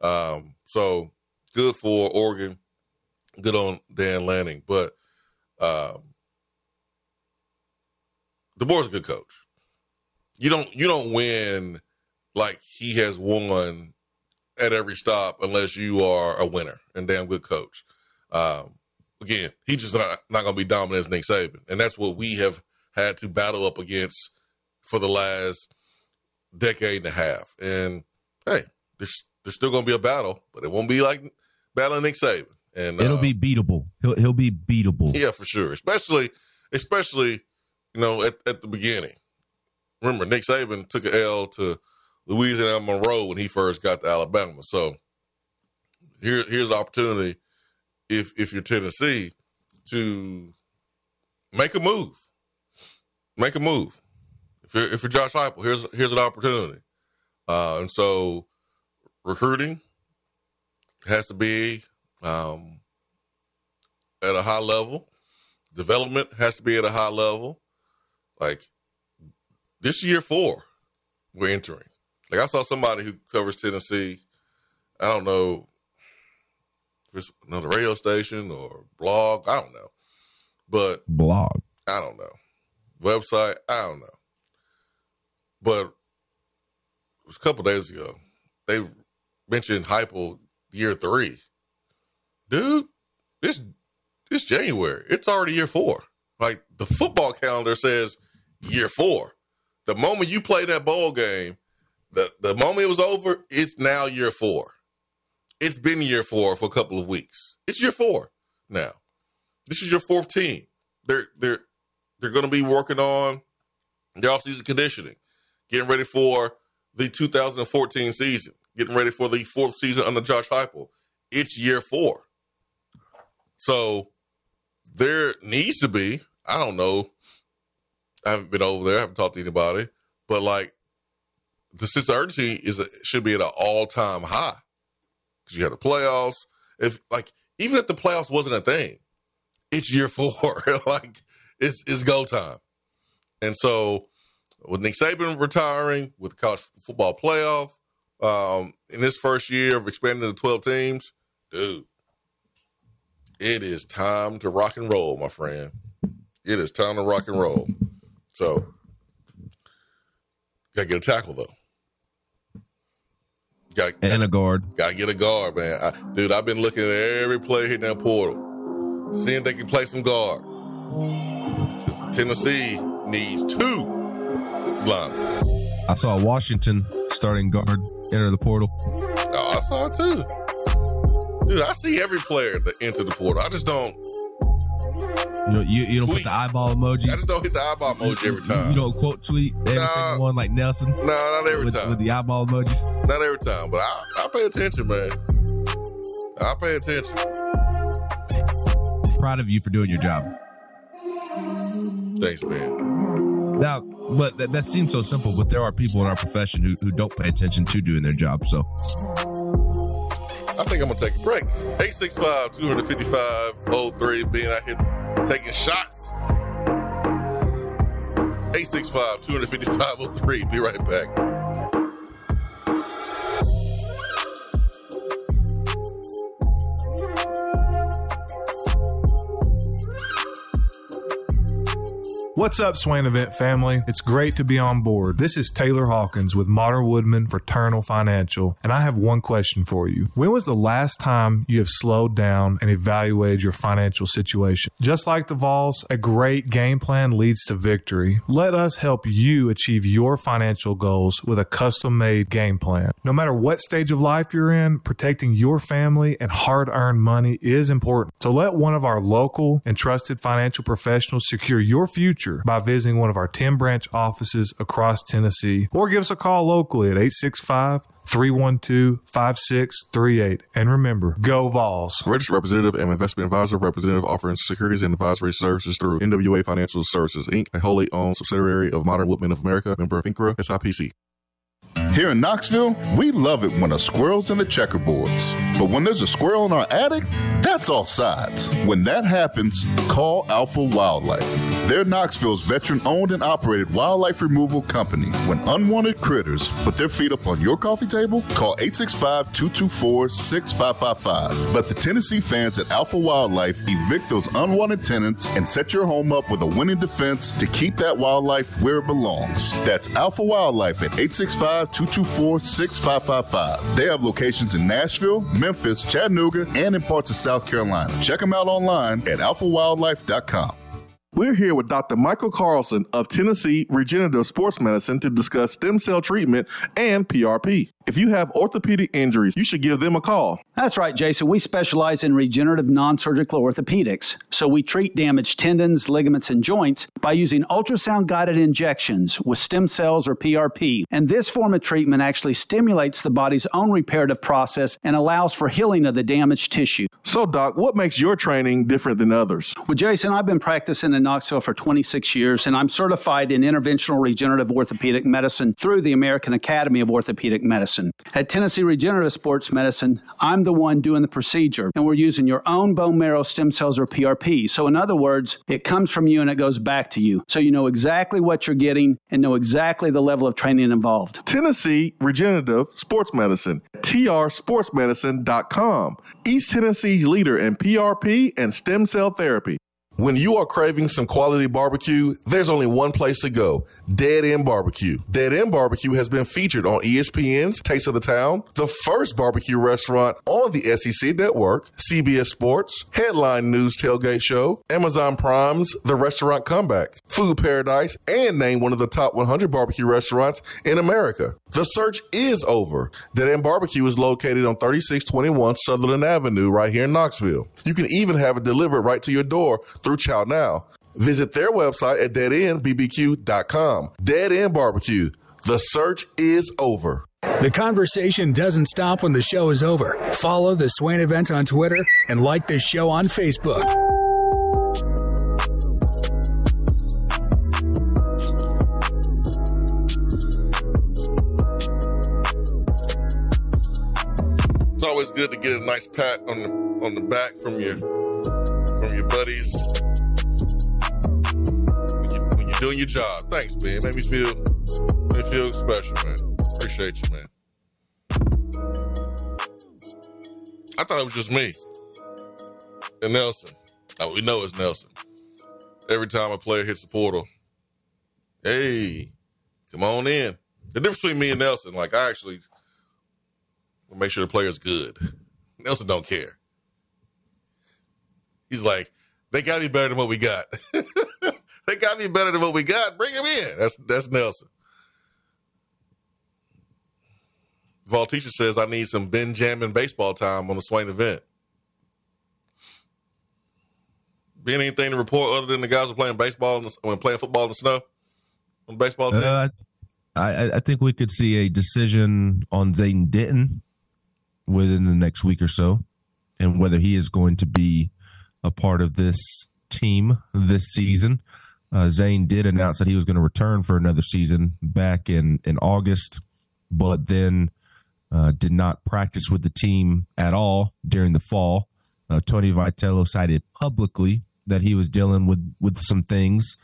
Um, so good for Oregon. Good on Dan Lanning, but. Um, DeBoer's a good coach. You don't you don't win like he has won at every stop unless you are a winner and damn good coach. Um, again, he's just not not going to be dominant as Nick Saban, and that's what we have had to battle up against for the last decade and a half. And hey, there's there's still going to be a battle, but it won't be like battling Nick Saban. And it'll uh, be beatable. He'll he'll be beatable. yeah, for sure. Especially especially you know, at, at the beginning. Remember, Nick Saban took an L to Louisiana Monroe when he first got to Alabama. So here, here's the opportunity if if you're Tennessee to make a move. Make a move. If you're if you're Josh Heupel, here's here's an opportunity. Uh, and so recruiting has to be um, at a high level. Development has to be at a high level. Like this year four, we're entering. Like I saw somebody who covers Tennessee. I don't know if it's another radio station or blog. I don't know, but Blog. I don't know. Website. I don't know. But it was a couple days ago. They mentioned Heupel year three. Dude, this this January. It's already year four. Like the football calendar says year four. The moment you play that bowl game, the, the moment it was over, it's now year four. It's been year four for a couple of weeks. It's year four now. This is your fourth team. They're they're they're going to be working on their offseason conditioning, getting ready for the 2014 season, getting ready for the fourth season under Josh Heupel. It's year four. So there needs to be, I don't know, I haven't been over there, I haven't talked to anybody, but like the sense of urgency is a, should be at an all time high because you have the playoffs. If like even if the playoffs wasn't a thing, it's year four. [laughs] like it's it's go time, and so with Nick Saban retiring, with the college football playoff, um, in this first year of expanding to twelve teams, dude, it is time to rock and roll, my friend. It is time to rock and roll. So Gotta get a tackle though. Got and a guard. Gotta get a guard, man. I, dude, I've been looking at every player hitting that portal, seeing if they can play some guard. Tennessee needs two linemen. I saw Washington starting guard enter the portal. Oh, I saw it too. Dude, I see every player that enter the portal. I just don't. You know, you, you don't tweet. put the eyeball emoji. I just don't hit the eyeball emoji every time. You don't quote tweet every nah, single one like Nelson. No, nah, not every with, time. With the eyeball emojis. Not every time, but I, I pay attention, man. I pay attention. Proud of you for doing your job. Thanks, man. Now, but that, that seems so simple, but there are people in our profession who, who don't pay attention to doing their job. So I think I'm gonna take a break. 865 255 03 being out here taking shots. 865 255 03. Be right back. What's up, Swain Event family? It's great to be on board. This is Taylor Hawkins with Modern Woodmen Fraternal Financial, and I have one question for you. When was the last time you have slowed down and evaluated your financial situation? Just like the Vols, a great game plan leads to victory. Let us help you achieve your financial goals with a custom made game plan. No matter what stage of life you're in, protecting your family and hard earned money is important. So let one of our local and trusted financial professionals secure your future future by visiting one of our 10 branch offices across Tennessee or give us a call locally at 865 312 5638. And remember, go Vols. Registered representative and investment advisor, representative offering securities and advisory services through MWA Financial Services, Inc., a wholly owned subsidiary of Modern Woodmen of America, member of FINRA, SIPC. Here in Knoxville, we love it when a squirrel's in the checkerboards. But when there's a squirrel in our attic, that's all sides. When that happens, call Alpha Wildlife. They're Knoxville's veteran owned and operated wildlife removal company. When unwanted critters put their feet up on your coffee table, call 865 224 6555. Let the Tennessee fans at Alpha Wildlife evict those unwanted tenants and set your home up with a winning defense to keep that wildlife where it belongs. That's Alpha Wildlife at 865 224 6555. They have locations in Nashville, Memphis, Chattanooga, and in parts of South Carolina. Check them out online at alphawildlife.com. We're here with Dr. Michael Carlson of Tennessee Regenerative Sports Medicine to discuss stem cell treatment and PRP. If you have orthopedic injuries, you should give them a call. That's right, Jason. We specialize in regenerative non surgical orthopedics. So we treat damaged tendons, ligaments, and joints by using ultrasound guided injections with stem cells or PRP. And this form of treatment actually stimulates the body's own reparative process and allows for healing of the damaged tissue. So, Doc, what makes your training different than others? Well, Jason, I've been practicing in Knoxville for 26 years, and I'm certified in interventional regenerative orthopedic medicine through the American Academy of Orthopedic Medicine medicine. At Tennessee Regenerative Sports Medicine, I'm the one doing the procedure, and we're using your own bone marrow stem cells or PRP. So, in other words, it comes from you and it goes back to you. So, you know exactly what you're getting and know exactly the level of training involved. Tennessee Regenerative Sports Medicine, trsportsmedicine.com. East Tennessee's leader in PRP and stem cell therapy. When you are craving some quality barbecue, there's only one place to go Dead End Barbecue. Dead End Barbecue has been featured on ESPN's Taste of the Town, the first barbecue restaurant on the SEC network, CBS Sports, Headline News Tailgate Show, Amazon Prime's The Restaurant Comeback, Food Paradise, and named one of the top 100 barbecue restaurants in America. The search is over. Dead End Barbecue is located on 3621 Sutherland Avenue right here in Knoxville. You can even have it delivered right to your door through Chow Now. Visit their website at deadendbbq.com. Dead End Barbecue. The search is over. The conversation doesn't stop when the show is over. Follow the Swain event on Twitter and like the show on Facebook. It's always good to get a nice pat on the on the back from your from your buddies when, you, when you're doing your job. Thanks, man. Made me feel, made me feel special, man. Appreciate you, man. I thought it was just me and Nelson. Oh, we know it's Nelson. Every time a player hits the portal, hey, come on in. The difference between me and Nelson, like I actually make sure the player's good. [laughs] Nelson don't care. He's like, they got to be better than what we got. [laughs] they got to be better than what we got. Bring him in. That's that's Nelson. Valtisha says I need some Benjamin baseball time on the Swain event. Been anything to report other than the guys are playing baseball the, when playing football in the snow on the baseball team? Uh, I, I think we could see a decision on Zane Denton within the next week or so, and whether he is going to be a part of this team this season. Uh, Zane did announce that he was going to return for another season back in in August, but then uh, did not practice with the team at all during the fall. Uh, Tony Vitello cited publicly that he was dealing with with some things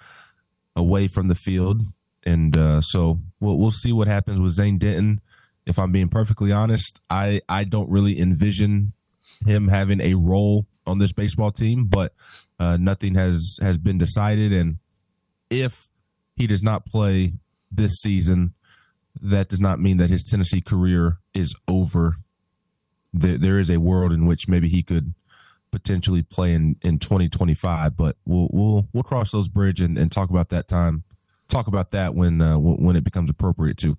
away from the field, and uh, so we'll we'll see what happens with Zane Denton. If I'm being perfectly honest, I I don't really envision him having a role on this baseball team, but uh, nothing has has been decided, and if he does not play this season, that does not mean that his Tennessee career is over. There, there is a world in which maybe he could potentially play in, in 2025, but we'll we'll we'll cross those bridge and, and talk about that time. Talk about that when uh, when it becomes appropriate too.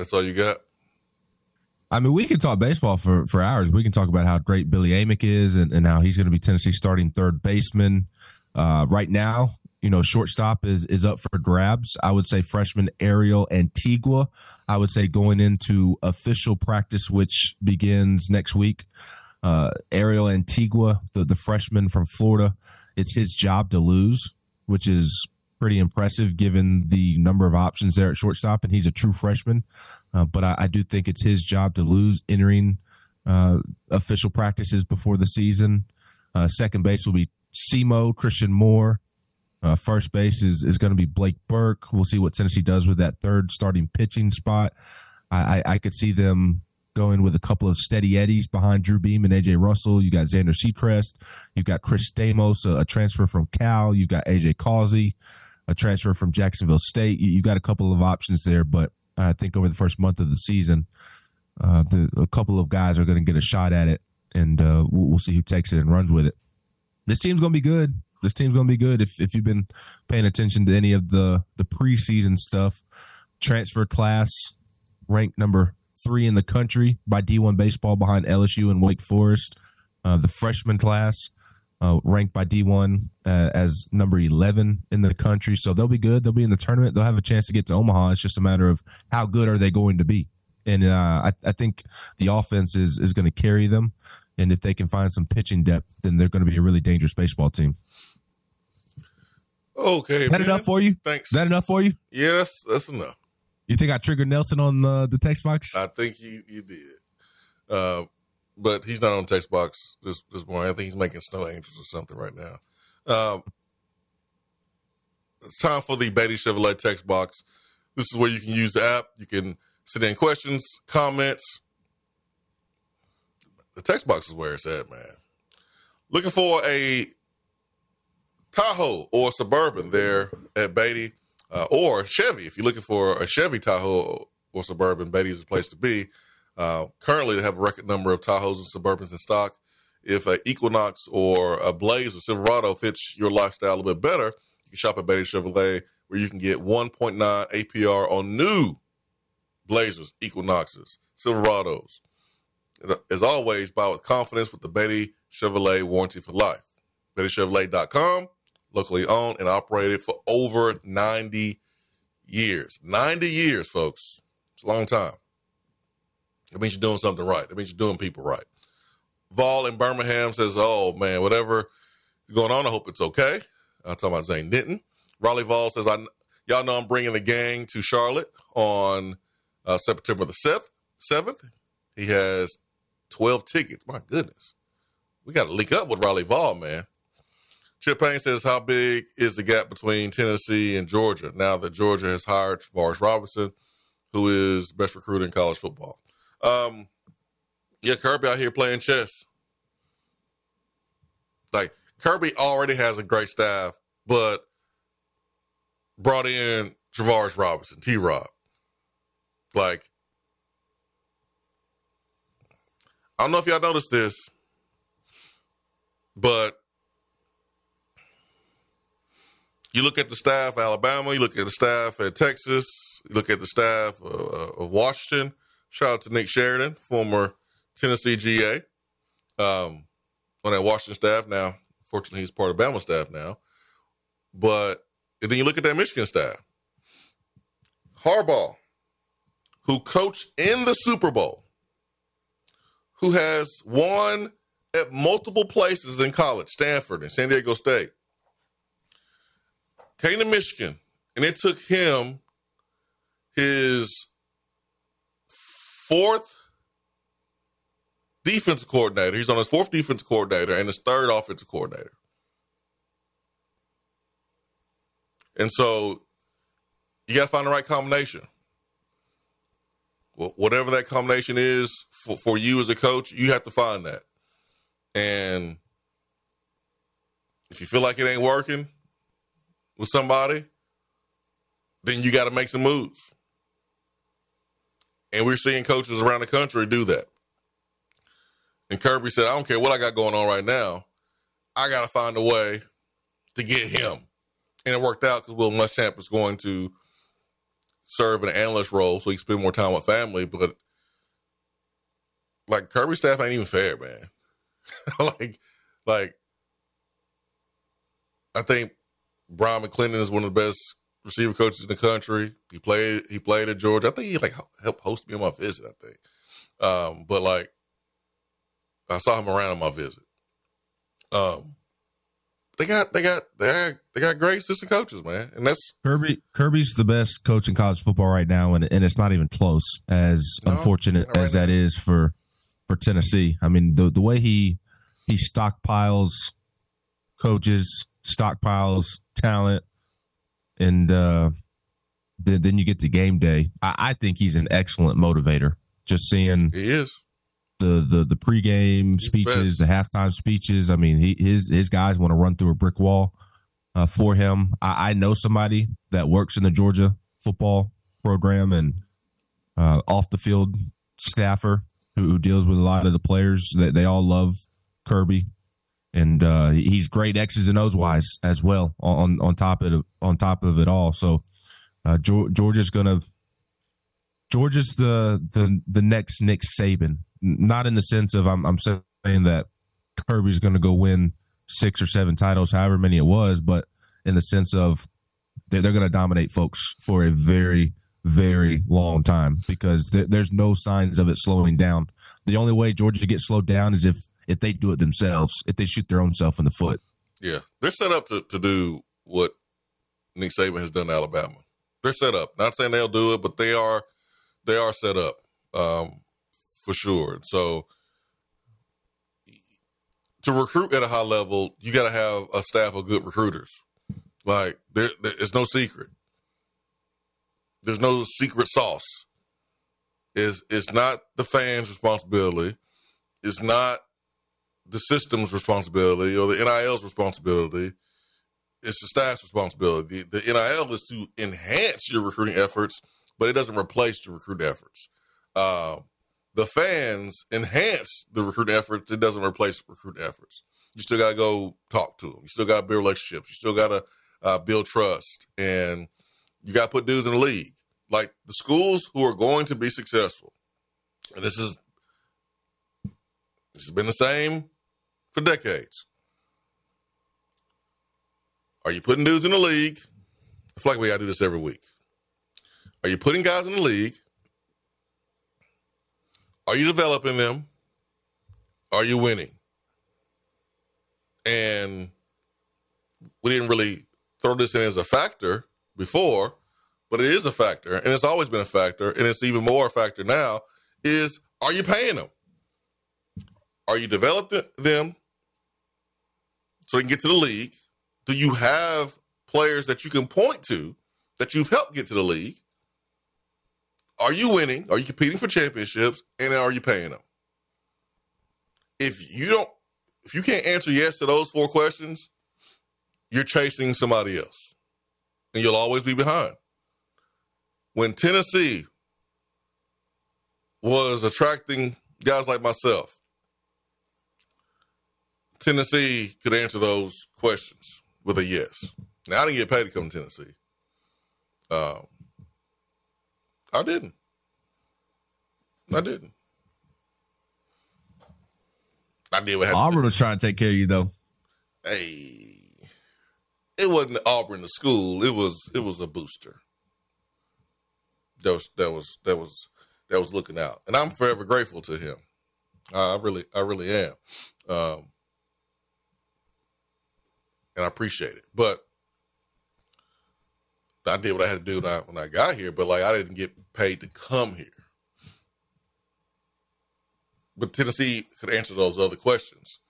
That's all you got. I mean, we can talk baseball for, for hours. We can talk about how great Billy Amick is and, and how he's going to be Tennessee starting third baseman. Uh, right now, you know, shortstop is is up for grabs. I would say freshman Ariel Antigua. I would say going into official practice, which begins next week. Uh, Ariel Antigua, the the freshman from Florida, it's his job to lose, which is pretty impressive given the number of options there at shortstop, and he's a true freshman. Uh, but I, I, do think it's his job to lose entering uh, official practices before the season. Uh, second base will be Simo Christian Moore. Uh, first base is, is going to be Blake Burke. We'll see what Tennessee does with that third starting pitching spot. I, I, I could see them going with a couple of steady eddies behind Drew Beam and AJ Russell. You got Xander Sechrest. You've got Chris Stamos, a, a transfer from Cal. You've got AJ Causey, a transfer from Jacksonville State. You, have got a couple of options there, but I think over the first month of the season, uh, the, a couple of guys are going to get a shot at it, and uh, we'll, we'll see who takes it and runs with it. This team's going to be good this team's going to be good if if you've been paying attention to any of the the preseason stuff. Transfer class ranked number three in the country by D1 baseball behind LSU and Wake Forest. Uh, the freshman class uh, ranked by D1 uh, as number 11 in the country. So they'll be good. They'll be in the tournament. They'll have a chance to get to Omaha. It's just a matter of how good are they going to be. And uh, I, I think the offense is, is going to carry them. And if they can find some pitching depth, then they're going to be a really dangerous baseball team. Okay. Is that man. enough for you? Thanks. Is that enough for you? Yes, that's enough. You think I triggered Nelson on uh, the text box? I think you you did. But he's not on text box this this morning. I think he's making snow angels or something right now. Um, it's time for the Beatty Chevrolet text box. This is where you can use the app. You can send in questions, comments. The text box is where it's at, man. Looking for a Tahoe or Suburban there at Beatty, uh, or Chevy. If you're looking for a Chevy Tahoe or Suburban, Beatty is the place to be. Uh, currently, they have a record number of Tahoes and Suburbans in stock. If a Equinox or a Blaze or Silverado fits your lifestyle a little bit better, you can shop at Beatty Chevrolet, where you can get 1.9 APR on new Blazers, Equinoxes, Silverados. As always, buy with confidence with the Beatty Chevrolet warranty for life. BeattyChevrolet.com locally owned and operated for over 90 years. 90 years, folks. It's a long time. It means you're doing something right. It means you're doing people right. Vol in Birmingham says, Oh man, whatever going on, I hope it's okay. I'm talking about Zane Denton. Raleigh Vol says, I y'all know I'm bringing the gang to Charlotte on uh, September the 7th. 7th. He has 12 tickets. My goodness. We got to link up with Raleigh Vol, man. Chip Payne says, How big is the gap between Tennessee and Georgia now that Georgia has hired Varus Robinson, who is best recruiter in college football? Um, yeah, Kirby out here playing chess. Like, Kirby already has a great staff, but brought in Travaris Robinson, T Rob. Like, I don't know if y'all noticed this, but you look at the staff Alabama, you look at the staff at Texas, you look at the staff uh, of Washington. Shout out to Nick Sheridan, former Tennessee GA, um, on that Washington staff now. Fortunately, he's part of Bama staff now. But then you look at that Michigan staff. Harbaugh, who coached in the Super Bowl, who has won at multiple places in college, Stanford and San Diego State, came to Michigan, and it took him his fourth defensive coordinator. He's on his fourth defensive coordinator and his third offensive coordinator. And so you got to find the right combination. Well, whatever that combination is for, for you as a coach, you have to find that. And if you feel like it ain't working with somebody, then you got to make some moves. And we're seeing coaches around the country do that. And Kirby said, I don't care what I got going on right now. I got to find a way to get him. And it worked out because Will Muschamp was going to serve an analyst role so he could spend more time with family. But like Kirby staff ain't even fair, man. [laughs] like, like I think Brian McClendon is one of the best receiver coaches in the country. He played he played at Georgia. I think he like helped host me on my visit. I think, um, but like I saw him around on my visit. Um, they got they got they got, they got great assistant coaches, man, and that's Kirby. Kirby's the best coach in college football right now, and and it's not even close. As no, unfortunate right as now. that is for for Tennessee, I mean the the way he he stockpiles coaches, stockpiles talent, and uh, then then you get to game day. I, I think he's an excellent motivator. Just seeing he is the the the pregame He's speeches, the, halftime speeches. I mean, he, his his guys want to run through a brick wall uh, for him. I, I, know somebody that works in the Georgia football program and uh, off the field staffer who, who, deals with a lot of the players. That they, all love Kirby, and uh, he's great X's and O's wise as well. On on top of on top of it all, so uh, Georgia's gonna Georgia's the the the next Nick Saban not in the sense of I'm, I'm saying that Kirby's to go win six or seven titles, however many it was, but in the sense of they're, they're to dominate folks for a very, very long time because there's no signs of it slowing down. The only way Georgia gets slowed down is if if they do it themselves, if they shoot their own self in the foot. Yeah, they're set up to, to do what Nick Saban has done to Alabama. They're set up. Not saying they'll do it, but they are they are set up. Um, for sure. So to recruit at a high level, you got to have a staff of good recruiters. Like there, there, it's no secret. There's no secret sauce. Is it's not the fans' responsibility. It's not the system's responsibility or the NIL's responsibility. It's the staff's responsibility. The NIL is to enhance your recruiting efforts, but it doesn't replace your recruiting efforts. Uh, the fans enhance the recruiting efforts. It doesn't replace recruiting efforts. You still got to go talk to them. You still got to build relationships. You still got to uh, build trust, and you got to put dudes in the league. Like the schools who are going to be successful, and this is this has been the same for decades. Are you putting dudes in the league? I feel like we got to do this every week. Are you putting guys in the league are you developing them? Are you winning? And we didn't really throw this in as a factor before, but it is a factor, and it's always been a factor, and it's even more a factor now. Is are you paying them? Are you developing them so they can get to the league? Do you have players that you can point to that you've helped get to the league? Are you winning? Are you competing for championships? And are you paying them? If you don't, if you can't answer yes to those four questions, you're chasing somebody else, and you'll always be behind. When Tennessee was attracting guys like myself, Tennessee could answer those questions with a yes. Now I didn't get paid to come to Tennessee. Um, I didn't. I didn't. I did what to Auburn was trying to take care of you though. Hey, it wasn't Auburn the school. It was it was a booster. That was that was that was that was looking out, and I'm forever grateful to him. I really I really am, um, and I appreciate it. But I did what I had to do when I, when I got here. But like I didn't get paid to come here. But Tennessee could answer those other questions.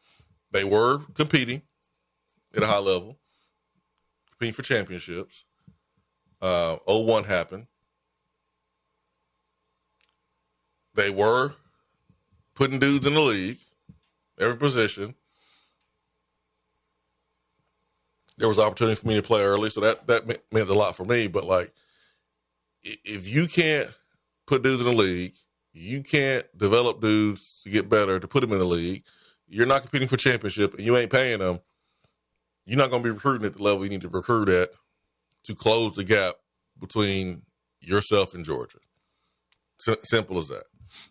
They were competing at a high level, competing for championships. Uh, 01 happened. They were putting dudes in the league, every position. There was opportunity for me to play early, so that that meant a lot for me. But like, if you can't put dudes in the league, you can't develop dudes to get better to put them in the league. You're not competing for championship, and you ain't paying them. You're not going to be recruiting at the level you need to recruit at to close the gap between yourself and Georgia. S- simple as that.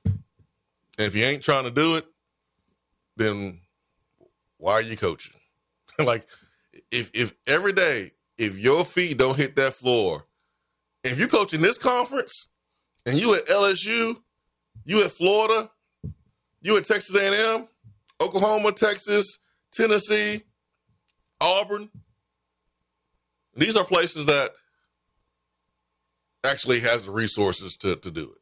And if you ain't trying to do it, then why are you coaching? [laughs] like, if if every day, if your feet don't hit that floor, if you coach in this conference and you at LSU, you at Florida, you at Texas A&M, Oklahoma, Texas, Tennessee, Auburn. These are places that actually has the resources to, to do it.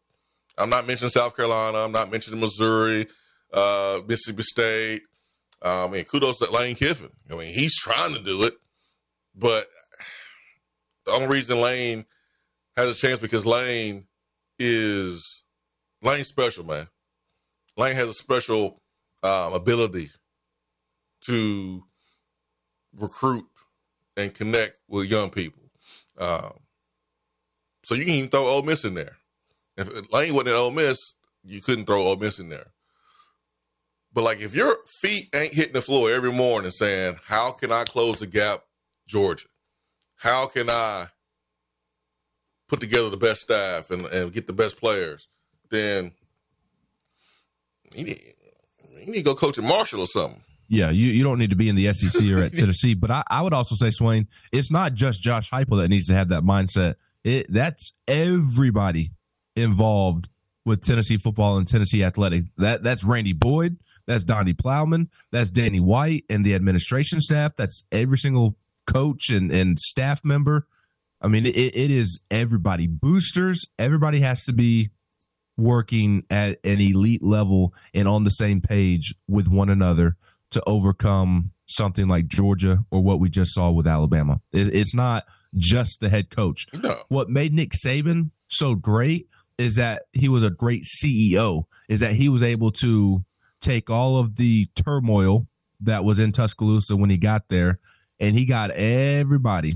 I'm not mentioning South Carolina. I'm not mentioning Missouri, uh, Mississippi State. I mean, kudos to Lane Kiffin. I mean, he's trying to do it, but the only reason Lane has a chance because Lane is Lane's special, man. Lane has a special um, ability to recruit and connect with young people. Um, so you can even throw Ole Miss in there. If Lane wasn't at Ole Miss, you couldn't throw Ole Miss in there. But like, if your feet ain't hitting the floor every morning saying, "How can I close the gap, Georgia? How can I put together the best staff and, and get the best players?" Then you need, you need to go coach at Marshall or something. Yeah, you, you don't need to be in the SEC [laughs] or at Tennessee. But I, I would also say, Swain, it's not just Josh Heupel that needs to have that mindset. It that's everybody involved with Tennessee football and Tennessee athletic. That that's Randy Boyd, that's Donde Plowman, that's Danny White and the administration staff. That's every single coach and, and staff member. I mean, it, it is everybody. Boosters, everybody has to be working at an elite level and on the same page with one another to overcome something like Georgia or what we just saw with Alabama. It, it's not just the head coach. No. What made Nick Saban so great is that he was a great CEO, is that he was able to take all of the turmoil that was in Tuscaloosa when he got there, and he got everybody,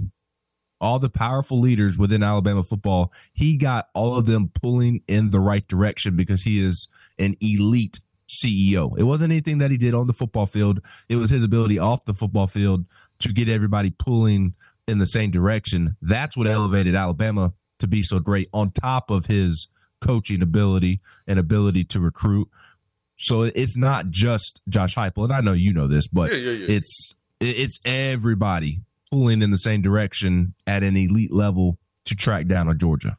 all the powerful leaders within Alabama football, he got all of them pulling in the right direction because he is an elite CEO. It wasn't anything that he did on the football field, it was his ability off the football field to get everybody pulling in the same direction. That's what elevated Alabama to be so great on top of his coaching ability and ability to recruit. So it's not just Josh Heupel, and I know you know this, but Yeah, yeah, yeah. it's it's everybody pulling in the same direction at an elite level to track down a Georgia.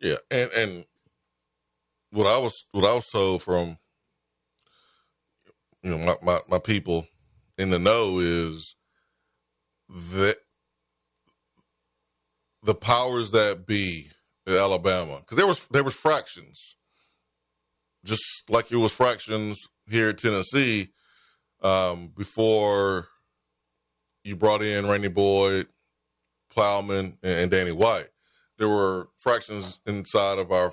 Yeah, and and what I was what I was told from you know my my, my people in the know is that the powers that be in Alabama because there was there was fractions, just like it was fractions here at Tennessee um, before you brought in Randy Boyd, Plowman, and, Danny White. There were fractions inside of our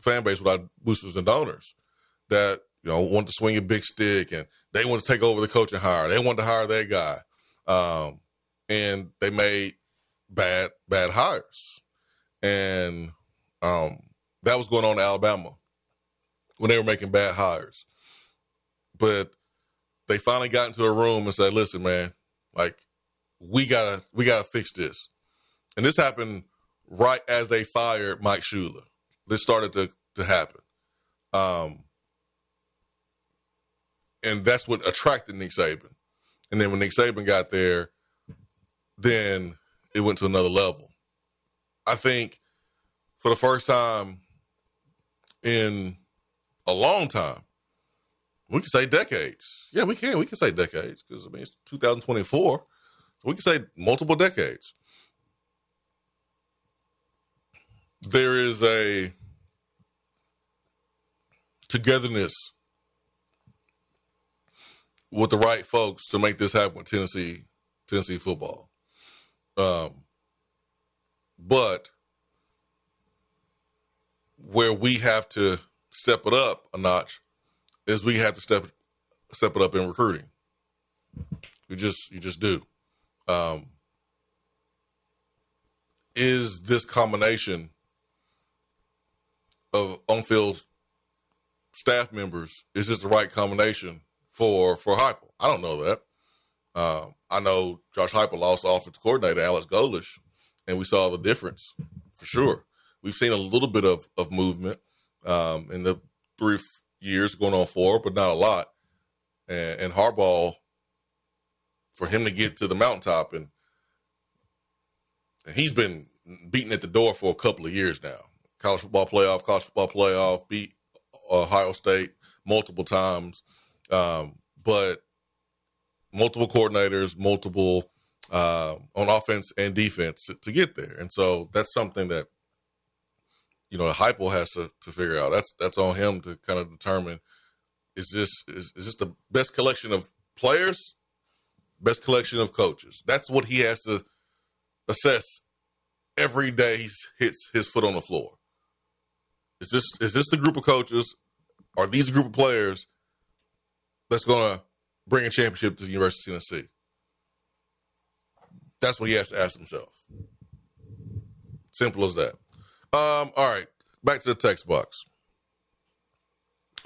fan base with our boosters and donors that you know, wanted to swing a big stick and they wanted to take over the coaching hire. They wanted to hire that guy. Um, and they made bad, bad hires. And um, that was going on in Alabama when they were making bad hires. But they finally got into a room and said, listen, man, like we gotta we gotta fix this. And this happened right as they fired Mike Shula. This started to to happen. Um and that's what attracted Nick Saban. And then when Nick Saban got there, then it went to another level. I think for the first time in a long time, we can say decades. Yeah, we can. We can say decades because I mean it's 2024. So we can say multiple decades. There is a togetherness with the right folks to make this happen with Tennessee, Tennessee football. Um, but where we have to step it up a notch is we have to step step it up in recruiting. You just you just do. Um, is this combination of on-field staff members is this the right combination for for Heupel? I don't know that. Um, I know Josh Heupel lost offensive coordinator Alex Golesh, and we saw the difference for sure. We've seen a little bit of of movement um, in the three years going on four, but not a lot. And, and Harbaugh, for him to get to the mountaintop, and and he's been beaten at the door for a couple of years now. College football playoff, college football playoff, beat Ohio State multiple times, um, but multiple coordinators, multiple uh, on offense and defense to, to, get there. And so that's something that you know the Heupel has to, to figure out. That's that's on him to kind of determine is this is, is this the best collection of players, best collection of coaches. That's what he has to assess every day he hits his foot on the floor. Is this is this the group of coaches? Are these a group of players that's going to bring a championship to the University of Tennessee? That's what he has to ask himself. Simple as that. Um, all right, back to the text box.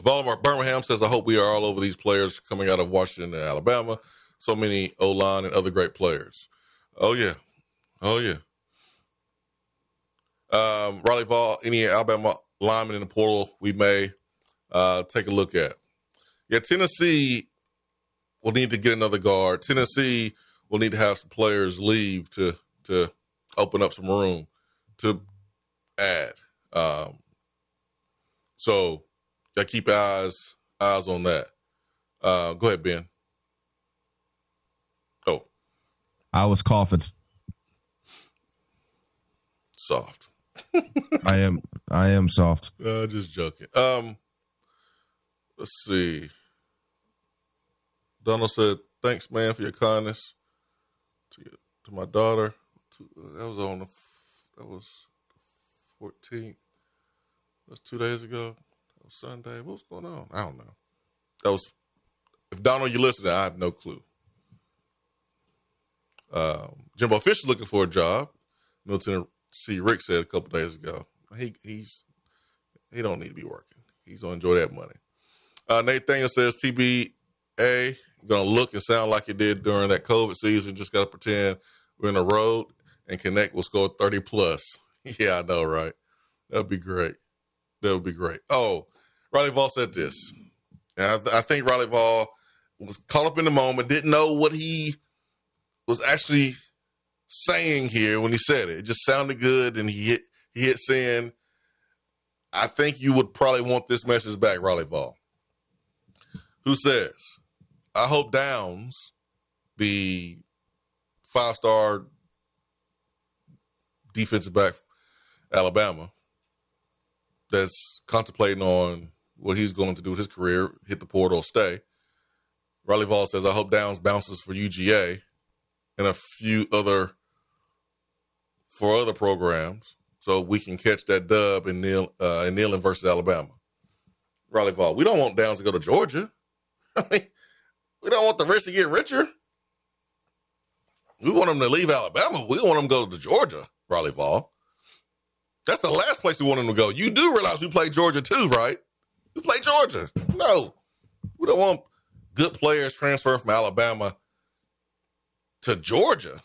Voldemort Birmingham says, I hope we are all over these players coming out of Washington and Alabama. So many O line and other great players. Oh, yeah. Oh, yeah. Um, Riley Vol, any Alabama linemen in the portal we may uh, take a look at. Yeah, Tennessee will need to get another guard. Tennessee will need to have some players leave to to open up some room to add. Um, so got keep eyes eyes on that. Uh, go ahead, Ben. Oh, I was coughing. Soft. [laughs] I am. I am soft. Uh, just joking. Um, let's see. Donald said, "Thanks, man, for your kindness to your, to my daughter." To, uh, that was on the that was fourteenth. That was two days ago. Sunday. What was going on? I don't know. That was. If Donald, you listening, I have no clue. Um, Jimbo Fisher looking for a job. Milton C. Rick said a couple days ago. He he's he don't need to be working. He's gonna enjoy that money. Uh, Nathaniel says TBA gonna look and sound like it did during that COVID season. Just gotta pretend we're in a road and Knecht will score thirty plus. [laughs] yeah, I know, right? That would be great. That would be great. Oh, Riley Vol said this, I, I think Riley Vol was caught up in the moment, didn't know what he was actually saying here when he said it. It just sounded good, and he hit he hit saying, "I think you would probably want this message back, Riley Vol." Who says, "I hope Downs, the five star defensive back, Alabama, that's contemplating on what he's going to do with his career, hit the portal, stay." Riley Vol says, "I hope Downs bounces for UGA." and a few other for other programs, so we can catch that dub in Neil uh, in Neyland versus Alabama. Riley Vaught. We don't want Downs to go to Georgia. [laughs] I mean, we don't want the rich to get richer. We want them to leave Alabama. We want them to go to Georgia, Riley Vaught. That's the last place we want them to go. You do realize we play Georgia too, right? We play Georgia. No, we don't want good players transferring from Alabama to Georgia.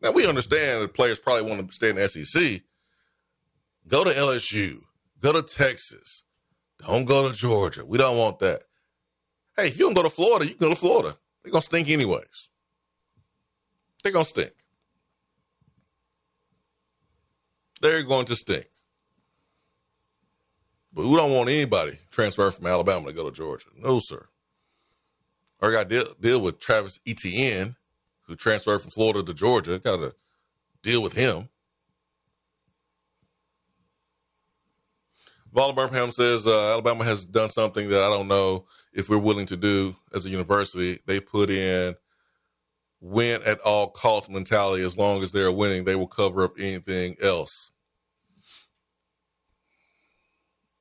Now we understand that players probably want to stay in the SEC. Go to LSU. Go to Texas. Don't go to Georgia. We don't want that. Hey, if you don't go to Florida, you can go to Florida. They're gonna stink anyways. They're gonna stink. They're going to stink. But we don't want anybody transferring from Alabama to go to Georgia. No, sir. Or got to deal, deal with Travis Etienne, who transferred from Florida to Georgia. Got to deal with him. Vala Birmingham says uh, Alabama has done something that I don't know if we're willing to do as a university. They put in win at all cost mentality. As long as they're winning, they will cover up anything else.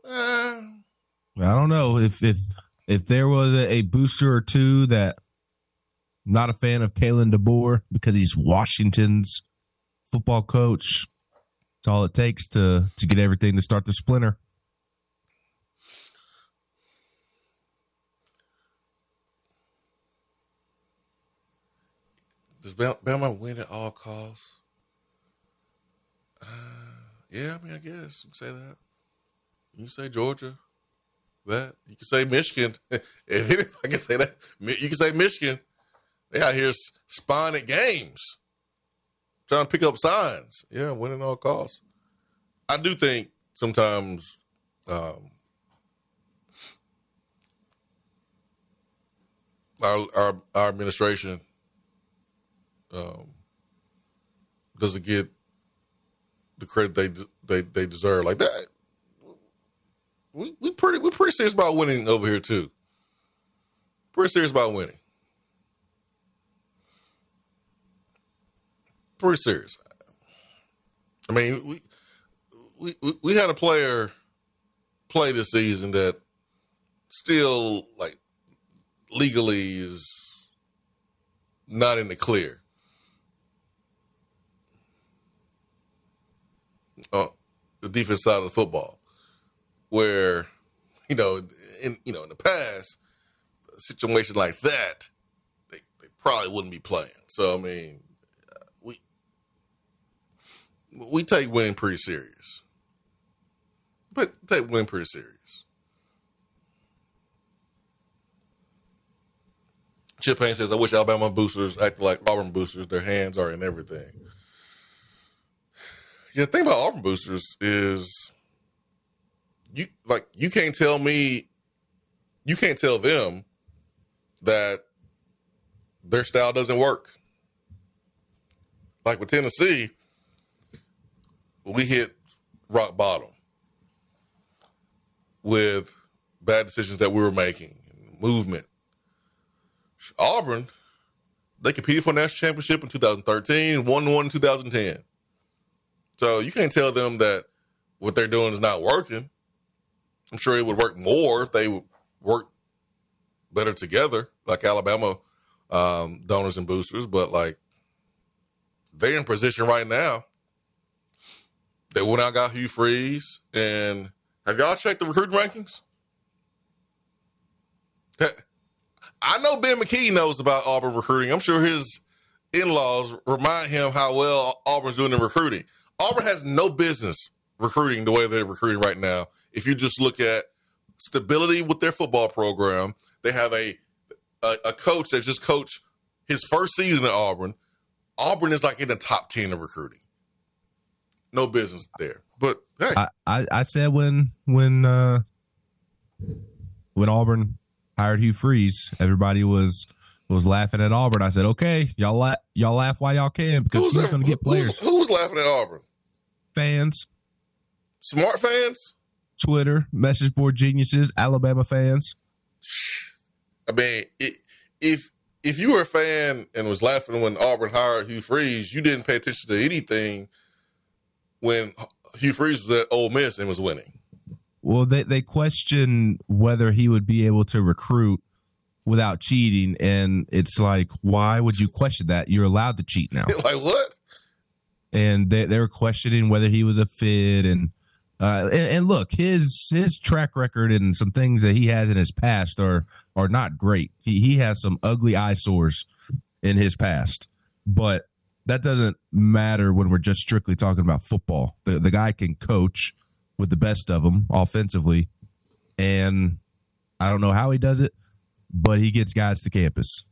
Uh, I don't know if if if there was a, a, booster or two that not a fan of Kalen DeBoer because he's Washington's football coach. It's all it takes to to get everything to start the splinter. Does Bama win at all costs? Uh, yeah, I mean, I guess you can say that. You can say Georgia. That you can say Michigan. [laughs] if I can say that, you can say Michigan. They out here spawning games, trying to pick up signs. Yeah, winning at all costs. I do think sometimes um, our, our our administration um, doesn't get the credit they they they deserve. Like that, we we pretty we pretty serious about winning over here too. Pretty serious about winning. Pretty serious. I mean, we we we had a player play this season that still like legally is not in the clear. Uh, the defense side of the football, where you know, in you know, in the past, a situation like that, they they probably wouldn't be playing. So I mean, we we take winning pretty serious, but take winning pretty serious. Chip Payne says, "I wish Alabama boosters acted like Auburn boosters. Their hands are in everything." Yeah, the thing about Auburn boosters is you like you can't tell me you can't tell them that their style doesn't work. Like with Tennessee, we hit rock bottom with bad decisions that we were making, movement. Auburn, they competed for a national championship in 2013, won one in 2010. So you can't tell them that what they're doing is not working. I'm sure it would work more if they worked better together, like Alabama um, donors and boosters. But like they're in position right now. They went out got Hugh Freeze, and have y'all checked the recruiting rankings? I know Ben McKee knows about Auburn recruiting. I'm sure his in-laws remind him how well Auburn's doing in recruiting. Auburn has no business recruiting the way they're recruiting right now. If you just look at stability with their football program, they have a a, a coach that just coached his first season at Auburn. Auburn is like in the top ten of recruiting. No business there. But hey, I, I, I said when when uh when Auburn hired Hugh Freeze, everybody was was laughing at Auburn. I said, okay, y'all la- y'all laugh while y'all can because who's he's going to get players. Who's, who's, laughing at Auburn? Fans, smart fans, Twitter, message board geniuses, Alabama fans. I mean, it, if if you were a fan and was laughing when Auburn hired Hugh Freeze, you didn't pay attention to anything when Hugh Freeze was at Ole Miss and was winning. Well, they they question whether he would be able to recruit without cheating, and it's like, why would you question that? You're allowed to cheat now. [laughs] like what? And they they were questioning whether he was a fit, and uh, and, and look, his his track record and some things that he has in his past are are not great. He he has some ugly eyesores in his past, but that doesn't matter when we're just strictly talking about football. The the guy can coach with the best of them offensively, and I don't know how he does it, but he gets guys to campus.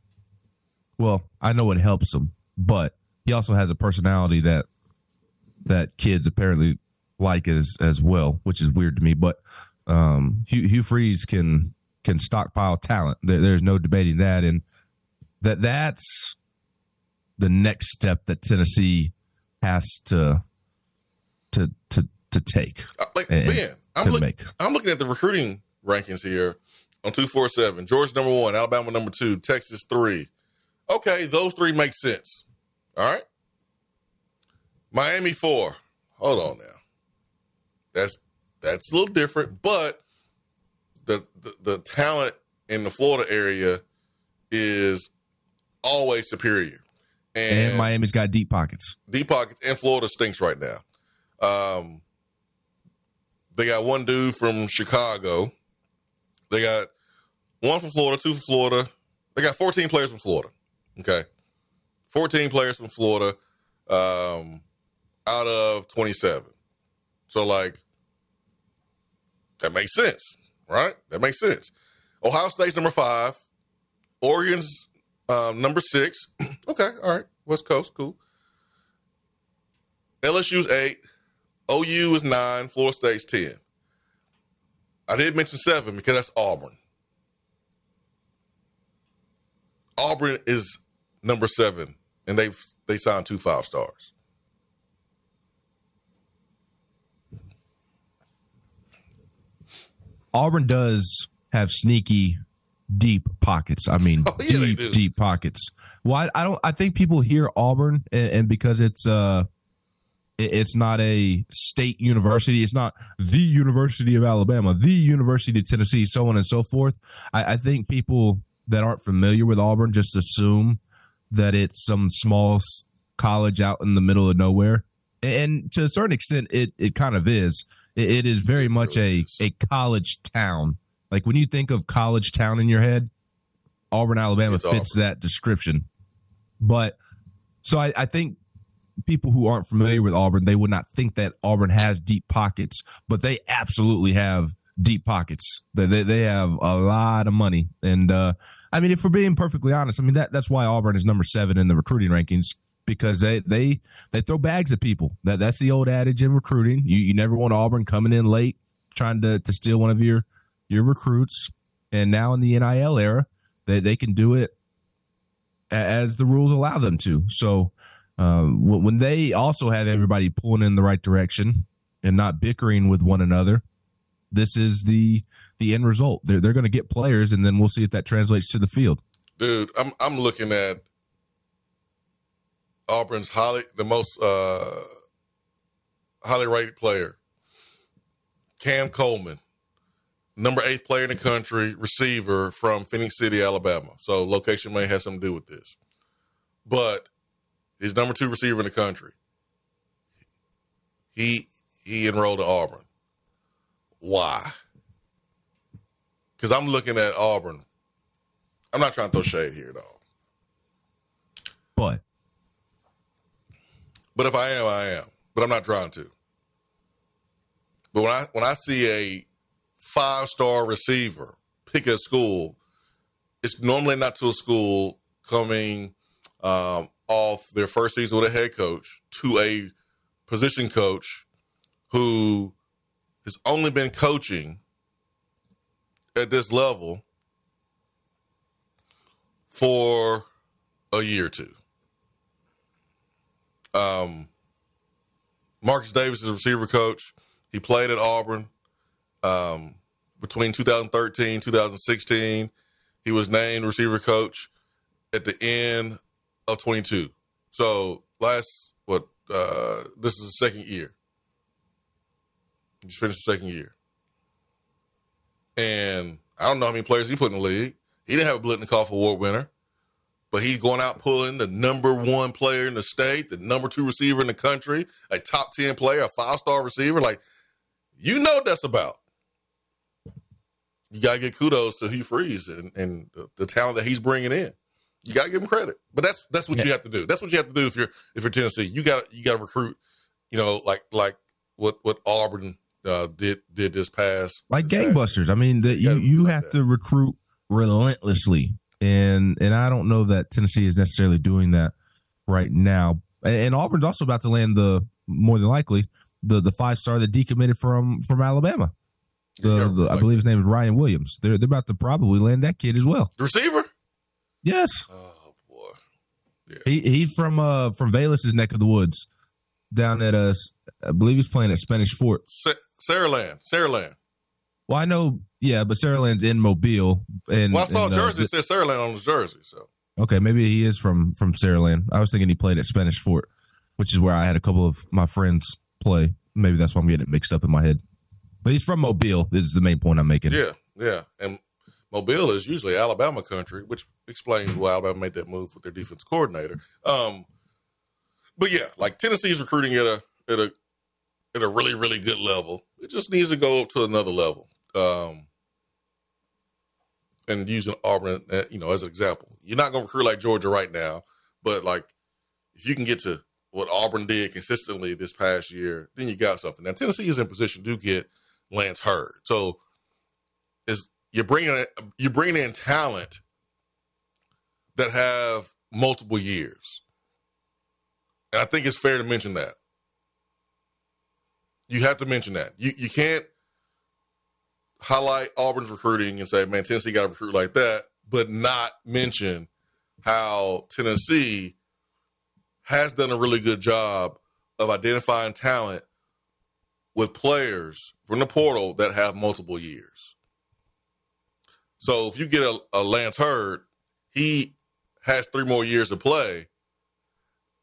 Well, I know it helps him, but he also has a personality that that kids apparently like as as well, which is weird to me. But um, Hugh, Hugh Freeze can can stockpile talent. There, there's no debating that, and that that's the next step that Tennessee has to to to to take. Uh, like Ben, I'm, look. I'm looking at the recruiting rankings here on two four seven. Georgia number one, Alabama number two, Texas three. Okay, those three make sense. All right. Miami four. Hold on now. That's that's a little different, but the the, the talent in the Florida area is always superior. And, Miami's got deep pockets. deep pockets and Florida stinks right now. Um, they got one dude from Chicago. They got one from Florida, two from Florida. They got 14 players from Florida. Okay. 14 players from Florida um, out of 27. So, like, that makes sense, right? That makes sense. Ohio State's number five. Oregon's um, number six. [clears throat] okay, all right. West Coast, cool. LSU's eight. OU is nine. Florida State's ten. I did mention seven because that's Auburn. Auburn is number seven, and they've they signed two five stars. Auburn does have sneaky deep pockets. I mean, [laughs] Oh, yeah, deep, deep pockets. Well, I, I don't. I think people hear Auburn, and, and because it's uh, it- it's not a state university. It's not the University of Alabama, the University of Tennessee, so on and so forth. I, I think people that aren't familiar with Auburn just assume that it's some small college out in the middle of nowhere, and to a certain extent, it it kind of is. It, it is very much a a college town. Like when you think of college town in your head, Auburn, Alabama It's fits that description. But so I, I think people who aren't familiar with Auburn, they would not think that Auburn has deep pockets, but they absolutely have deep pockets. They they, they have a lot of money, and uh, I mean, if we're being perfectly honest, I mean that that's why Auburn is number seven in the recruiting rankings because they they they throw bags at people. That that's the old adage in recruiting. You you never want Auburn coming in late trying to to steal one of your your recruits. And now in the NIL era, they they can do it as the rules allow them to. So uh, wh- when they also have everybody pulling in the right direction and not bickering with one another, this is the the end result. They're they're going to get players, and then we'll see if that translates to the field. Dude, I'm I'm looking at Auburn's highly the most uh highly rated player. Cam Coleman, number eighth player in the country, receiver from Phenix City, Alabama. So location may have something to do with this. But he's number two receiver in the country. He he enrolled at Auburn. Why? Because I'm looking at Auburn. I'm not trying to throw shade here at all. But But if I am, I am. But I'm not trying to. But when I when I see a five star receiver pick a school, it's normally not to a school coming um, off their first season with a head coach to a position coach who has only been coaching at this level for a year or two. Um, Marcus Davis is a receiver coach. He played at Auburn um, between 2013 2016. He was named receiver coach at the end of 22. So last what uh, this is the second year. He just finished the second year. And I don't know how many players he put in the league. He didn't have a Biletnikoff Award winner, but he's going out pulling the number one player in the state, the number two receiver in the country, a top 10 player, a five star receiver. Like, you know what that's about. You got to get kudos to Hugh Freeze and, and the, the, talent that he's bringing in. You got to give him credit. But that's that's what yeah. you have to do. That's what you have to do if you're if you're Tennessee. You got you got to recruit. You know, like like what what Auburn uh, did did this past like gangbusters. I mean, the, you you, like have that. to recruit relentlessly, and and I don't know that Tennessee is necessarily doing that right now. And, and Auburn's also about to land the more than likely the the five star that decommitted from from Alabama. The, yeah, the like, I believe his name is Ryan Williams. They're they're about to probably land that kid as well. Receiver. Yes. Oh boy. Yeah. He he's from uh from Velas's neck of the woods, down at uh I believe he's playing at Spanish Fort. Sa- Saraland. Saraland. Well, I know, yeah, but Saraland's in Mobile. And well, I saw and, uh, jersey said Saraland on his jersey. So okay, maybe he is from from Saraland. I was thinking he played at Spanish Fort, which is where I had a couple of my friends play. Maybe that's why I'm getting it mixed up in my head. But he's from Mobile. This is the main point I'm making. Yeah, yeah, and Mobile is usually Alabama country, which explains why Alabama made that move with their defense coordinator. Um, but yeah, like Tennessee's recruiting at a at a at a really really good level. It just needs to go up to another level. Um, and using Auburn, uh, you know, as an example, you're not going to recruit like Georgia right now, but like if you can get to what Auburn did consistently this past year, then you got something. Now Tennessee is in position to get Lance Heard, so is you're bringing you're bringing in talent that have multiple years, and I think it's fair to mention that. You have to mention that. You you can't highlight Auburn's recruiting and say, man, Tennessee got a recruit like that, but not mention how Tennessee has done a really good job of identifying talent with players from the portal that have multiple years. So if you get a, a Lance Heard, he has three more years to play.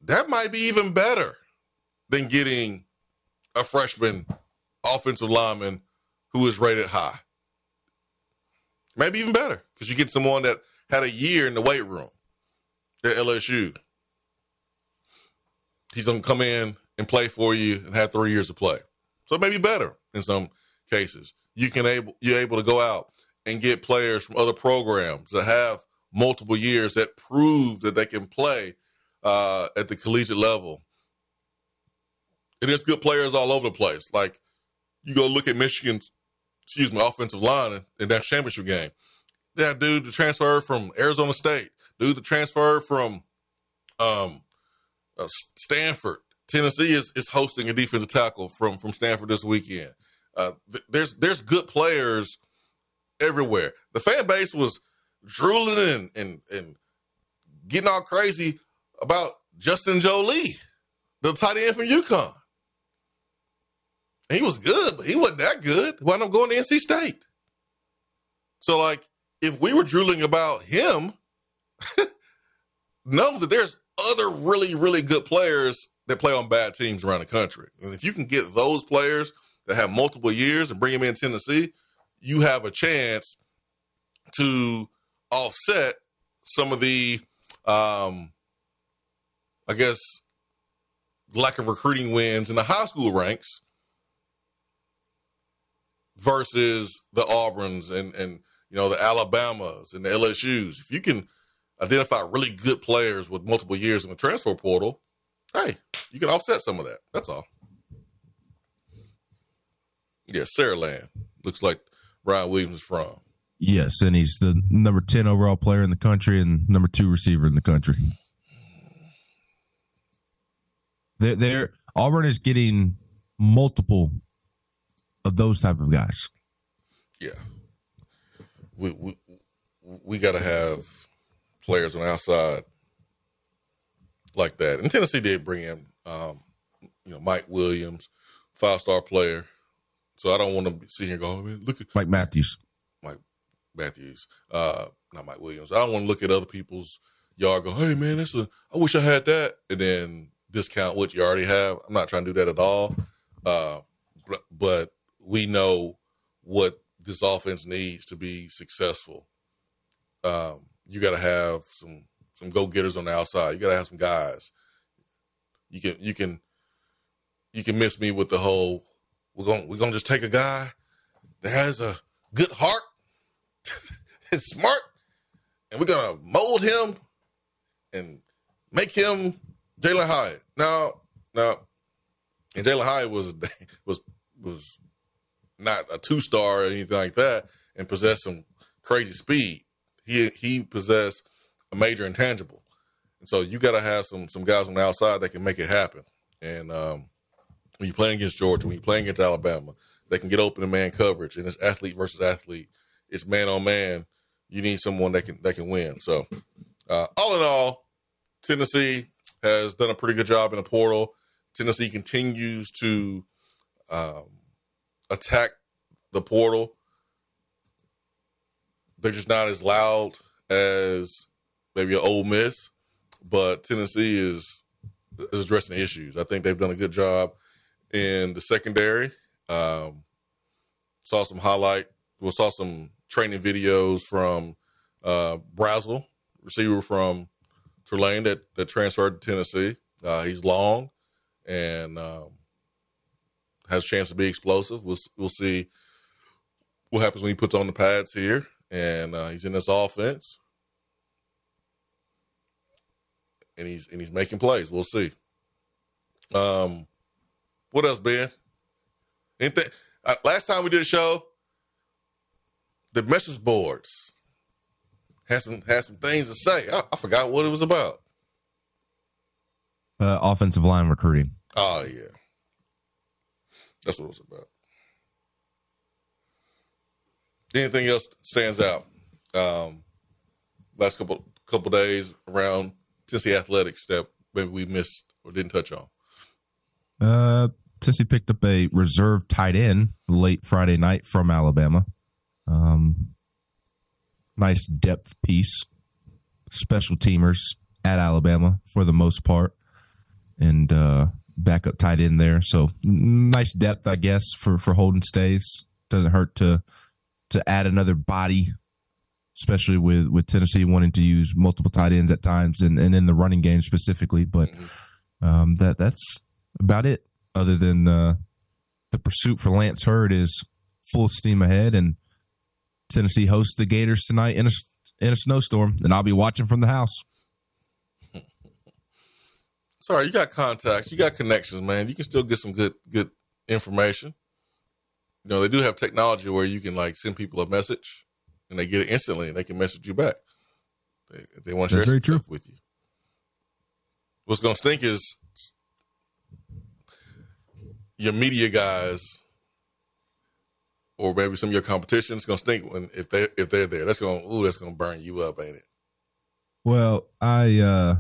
That might be even better than getting a freshman offensive lineman who is rated high. Maybe even better because you get someone that had a year in the weight room at LSU. He's going to come in and play for you and have three years to play. So maybe better in some cases. You can able you're able to go out and get players from other programs that have multiple years that prove that they can play uh, at the collegiate level. And there's good players all over the place. Like you go look at Michigan's excuse me, offensive line in, in that championship game. That dude, the transfer from Arizona State, dude, the transfer from um, uh, Stanford, Tennessee is is hosting a defensive tackle from from Stanford this weekend. Uh, th- there's there's good players everywhere. The fan base was drooling and and and getting all crazy about Justin Joly, the tight end from UConn. He was good, but he wasn't that good. Why not going to NC State? So, like, if we were drooling about him, [laughs] know that there's other really, really good players that play on bad teams around the country. And if you can get those players that have multiple years and bring them in Tennessee, you have a chance to offset some of the, um, I guess, lack of recruiting wins in the high school ranks versus the Auburns and and you know the Alabamas and the LSU's. If you can identify really good players with multiple years in the transfer portal, hey, you can offset some of that. That's all. Yeah, Saraland looks like Ryan Williams is from. Yes, and he's the number ten overall player in the country and number two receiver in the country. They're, they're Auburn is getting multiple of those type of guys. Yeah, we we we got to have players on the outside like that. And Tennessee did bring in, um, you know, Mike Williams, five star player. So I don't want to sit here and go, oh, look at Mike Matthews. Mike Matthews, uh, not Mike Williams. I don't want to look at other people's yard. Go, hey man, that's a. I wish I had that, and then discount what you already have. I'm not trying to do that at all. Uh, but, but we know what this offense needs to be successful, um, you got to have some some go getters on the outside. You got to have some guys. You can you can you can miss me with the whole we're gonna we're gonna just take a guy that has a good heart, [laughs] is smart, and we're gonna mold him and make him Jalin Hyatt. Now, now, and Jalin Hyatt was [laughs] was was not a two star or anything like that, and possess some crazy speed. He he possessed a major intangible, and so you got to have some some guys on the outside that can make it happen. And um, when you're playing against Georgia, when you're playing against Alabama, they can get open in man coverage, and it's athlete versus athlete. It's man on man. You need someone that can that can win. So, uh, all in all, Tennessee has done a pretty good job in the portal. Tennessee continues to um, attack the portal. They're just not as loud as maybe an Ole Miss, but Tennessee is is addressing issues. I think they've done a good job in the secondary. Um, saw some highlight. We saw some training videos from uh, Brazzell, receiver from Tulane that that transferred to Tennessee. Uh, he's long and um, has a chance to be explosive. We'll we'll see what happens when he puts on the pads here, and uh, he's in this offense, and he's and he's making plays. We'll see. Um, what else, Ben? Anything? Uh, last time we did a show, the message boards had some had some things to say. I, I forgot what it was about. Uh, offensive line recruiting. Oh yeah, that's what it was about. Anything else stands out? Um, last couple couple days around Tennessee athletics that maybe we missed or didn't touch on. Uh, Tennessee picked up a reserve tight end late Friday night from Alabama. Um, nice depth piece. Special teamers at Alabama for the most part, and uh, backup tight end there. So nice depth, I guess, for for Holden Staes. Doesn't hurt to to add another body, especially with with Tennessee wanting to use multiple tight ends at times, and, and in the running game specifically. But um, that that's about it. Other than uh, the pursuit for Lance Heard is full steam ahead, and Tennessee hosts the Gators tonight in a in a snowstorm, and I'll be watching from the house. Sorry, you got contacts, you got connections, man. You can still get some good good information. You know, they do have technology where you can like send people a message and they get it instantly and they can message you back. They, they want to share That's stuff with you. What's going to stink is your media guys or maybe some of your competition is going to stink when if they if they're there. That's gonna ooh, that's going to burn you up, ain't it? Well, I uh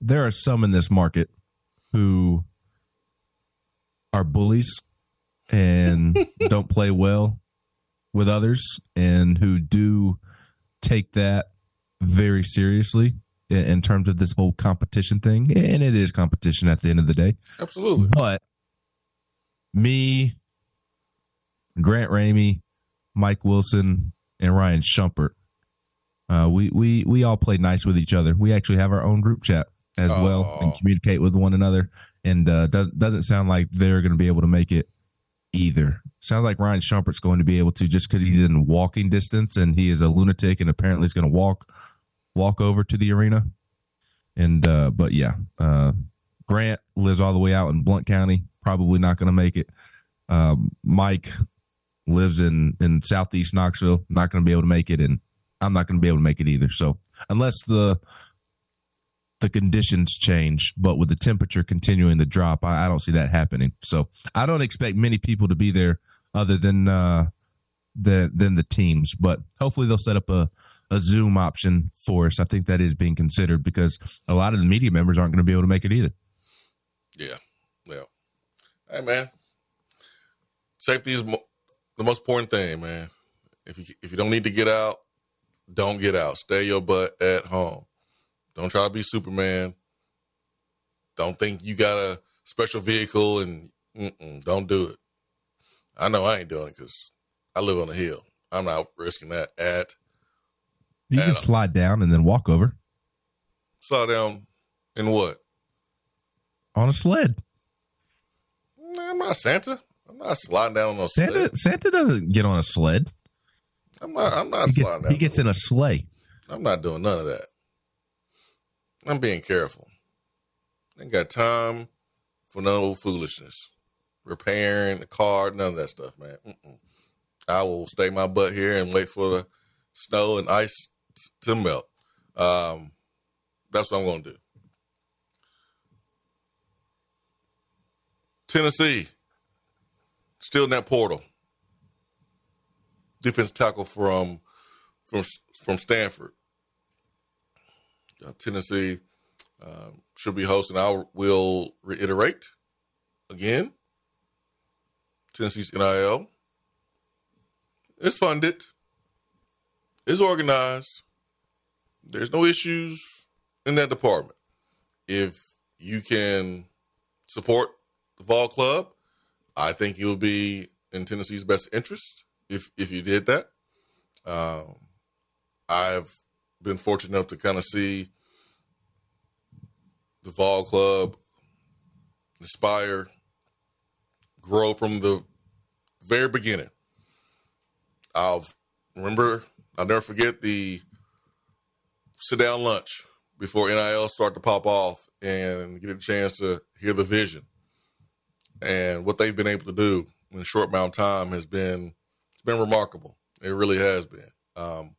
there are some in this market who are bullies and [laughs] don't play well with others and who do take that very seriously in, in terms of this whole competition thing. And it is competition at the end of the day. Absolutely. but me grant ramey mike wilson and ryan schumpert uh, we, we we all play nice with each other. We actually have our own group chat as well and communicate with one another and uh, does, doesn't sound like they're going to be able to make it either. Sounds like Ryan Schumpert's going to be able to just because he's in walking distance and he is a lunatic and apparently he's going to walk walk over to the arena. And uh, but yeah, uh, Grant lives all the way out in Blount County, probably not going to make it. Um, Mike lives in in southeast Knoxville, not going to be able to make it, and I'm not going to be able to make it either. So unless the the conditions change, but with the temperature continuing to drop, I, I don't see that happening. So I don't expect many people to be there other than uh than than the teams. But hopefully they'll set up a a Zoom option for us. I think that is being considered because a lot of the media members aren't going to be able to make it either. Yeah, yeah. Hey, man, safety is mo- the most important thing, man. If you if you don't need to get out, don't get out. Stay your butt at home. Don't try to be Superman. Don't think you got a special vehicle and mm-mm, don't do it. I know I ain't doing it because I live on a hill. I'm not risking that at You can slide down and then walk over slide down in what? on a sled. I'm not Santa. I'm not sliding down on no Santa sled. Santa doesn't get on a sled. I'm not. I'm not He sliding gets, down. he gets in a sleigh. I'm not doing none of that. I'm being careful. Ain't got time for no foolishness. Repairing the car, none of that stuff, man. Mm-mm. I will stay my butt here and wait for the snow and ice to melt. Um, that's what I'm going to do. Tennessee, still in that portal. Defense tackle from from from Stanford. Uh, Tennessee um, should be hosting. I will reiterate again. Tennessee's NIL is funded, is organized. There's no issues in that department. If you can support the Vol Club, I think you'll be in Tennessee's best interest if if you did that. Um, I've been fortunate enough to kind of see the Vol Club inspire, grow from the very beginning. I'll remember, I'll never forget the sit down lunch before NIL start to pop off and get a chance to hear the vision. And what they've been able to do in a short amount of time has been it's been remarkable. It really has been. Um,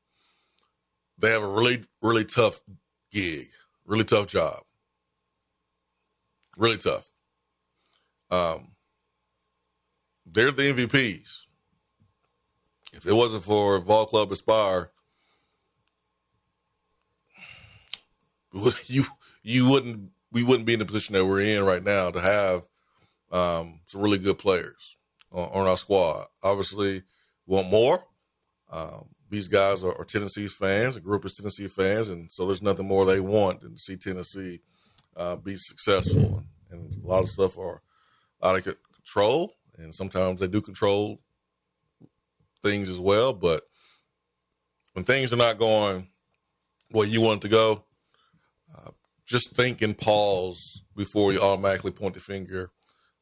they have a really, really tough gig, really tough job, really tough. Um, they're the MVPs. If it wasn't for Vol Club Aspire, [laughs] you you wouldn't we wouldn't be in the position that we're in right now to have um, some really good players on, on our squad. Obviously, want more. Um, these guys are, are Tennessee fans. The group is Tennessee fans, and so there's nothing more they want than to see Tennessee uh, be successful. And a lot of stuff are out of control, and sometimes they do control things as well. But when things are not going where you want it to go, uh, just think and pause before you automatically point the finger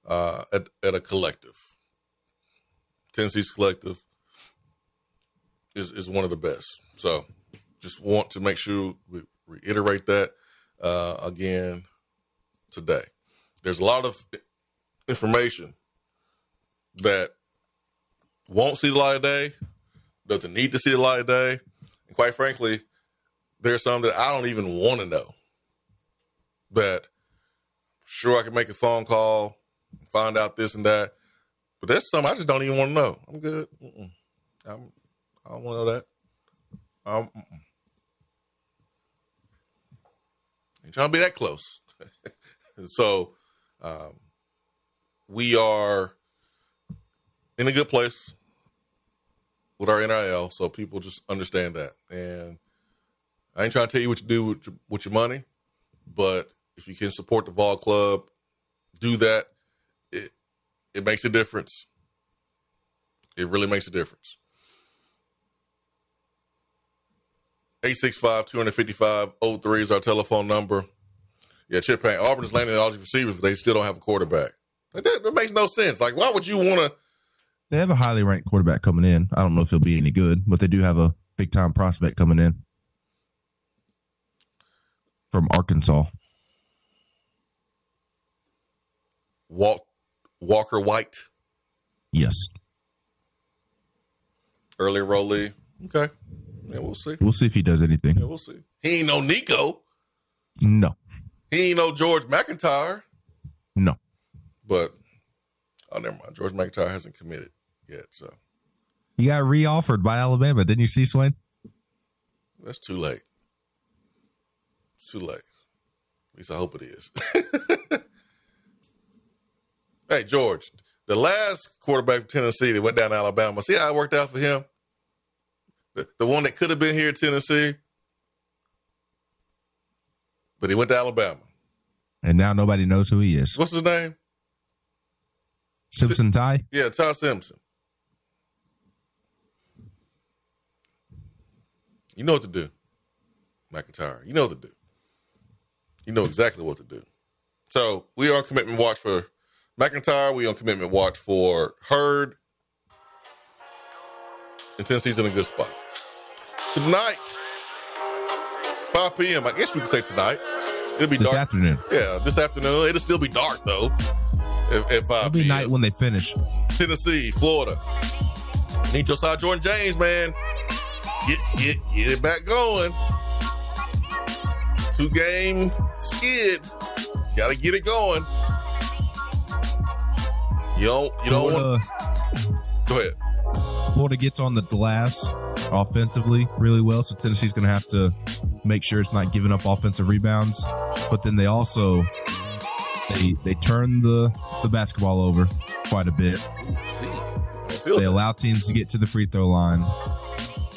uh, at, at a collective. Tennessee's collective is, is one of the best. So just want to make sure we reiterate that uh, again today. There's a lot of information that won't see the light of day, doesn't need to see the light of day. And quite frankly, there's some that I don't even want to know. But sure I can make a phone call, find out this and that, but there's some I just don't even want to know. I'm good. Mm-mm. I'm, I don't want to know that. Um, ain't trying to be that close. [laughs] so, um, we are in a good place with our NIL, so people just understand that. And I ain't trying to tell you what to do with your, with your money, but if you can support the Vol Club, do that. It it makes a difference. It really makes a difference. 865-255-03 is our telephone number. Yeah, Chip Payne. Auburn is landing all these receivers, but they still don't have a quarterback. Like, that, that makes no sense. Like, why would you want to? They have a highly ranked quarterback coming in. I don't know if he'll be any good, but they do have a big time prospect coming in from Arkansas. Walt, Walker White, Yes. early rollie. Okay. Yeah, we'll see. We'll see if he does anything. Yeah, we'll see. He ain't no Nico. No. He ain't no George MacIntyre. No. But oh, never mind. George MacIntyre hasn't committed yet, so He got re-offered by Alabama. Didn't you see Swain? that's too late. It's too late. At least I hope it is. [laughs] hey, George, the last quarterback from Tennessee that went down to Alabama. See how it worked out for him? The, the one that could have been here at Tennessee, but he went to Alabama. And now nobody knows who he is. What's his name? Simpson Ty? Yeah, Ty Simpson. You know what to do, MacIntyre. You know what to do. You know exactly what to do. So we are on commitment watch for MacIntyre. We on commitment watch for Heard. And Tennessee's in a good spot. Tonight, 5 p.m. I guess we can say tonight. It'll be dark. This dark. afternoon. Yeah, this afternoon. It'll still be dark though. If, if It'll be p.m. night when they finish. Tennessee, Florida. Need your side, Jordan James, man. Get get get it back going. Two game skid. Gotta get it going. You don't you don't want go ahead. Florida gets on the glass offensively really well, so Tennessee's going to have to make sure it's not giving up offensive rebounds. But then they also they they turn the the basketball over quite a bit. They allow teams to get to the free throw line,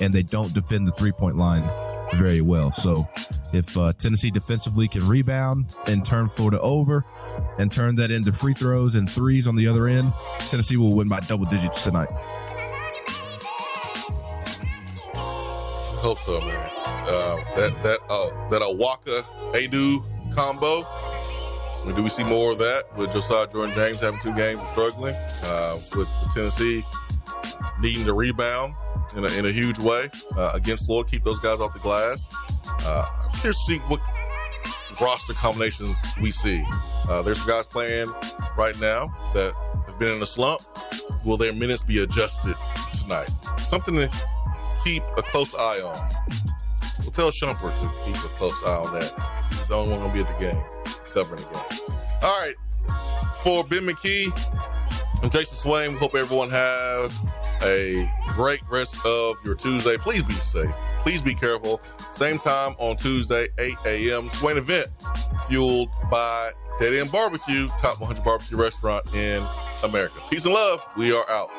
and they don't defend the three point line very well. So if uh, Tennessee defensively can rebound and turn Florida over and turn that into free throws and threes on the other end, Tennessee will win by double digits tonight. Hope so, man. Uh, that that uh, that Awaka Aidoo combo. I mean, do we see more of that with Josiah Jordan James having two games and struggling? Uh, with, Tennessee needing to rebound in a, in a huge way uh, against Florida, keep those guys off the glass. Uh, I'm curious to see what roster combinations we see. Uh, there's some guys playing right now that have been in a slump. Will their minutes be adjusted tonight? Something to keep a close eye on. We'll tell Schumpert to keep a close eye on that. He's the only one going to be at the game, covering the game. All right. For Ben McKee and Jason Swain, we hope everyone has a great rest of your Tuesday. Please be safe. Please be careful. Same time on Tuesday, 8 a.m. Swain event fueled by Dead End Barbecue, top 100 barbecue restaurant in America. Peace and love. We are out.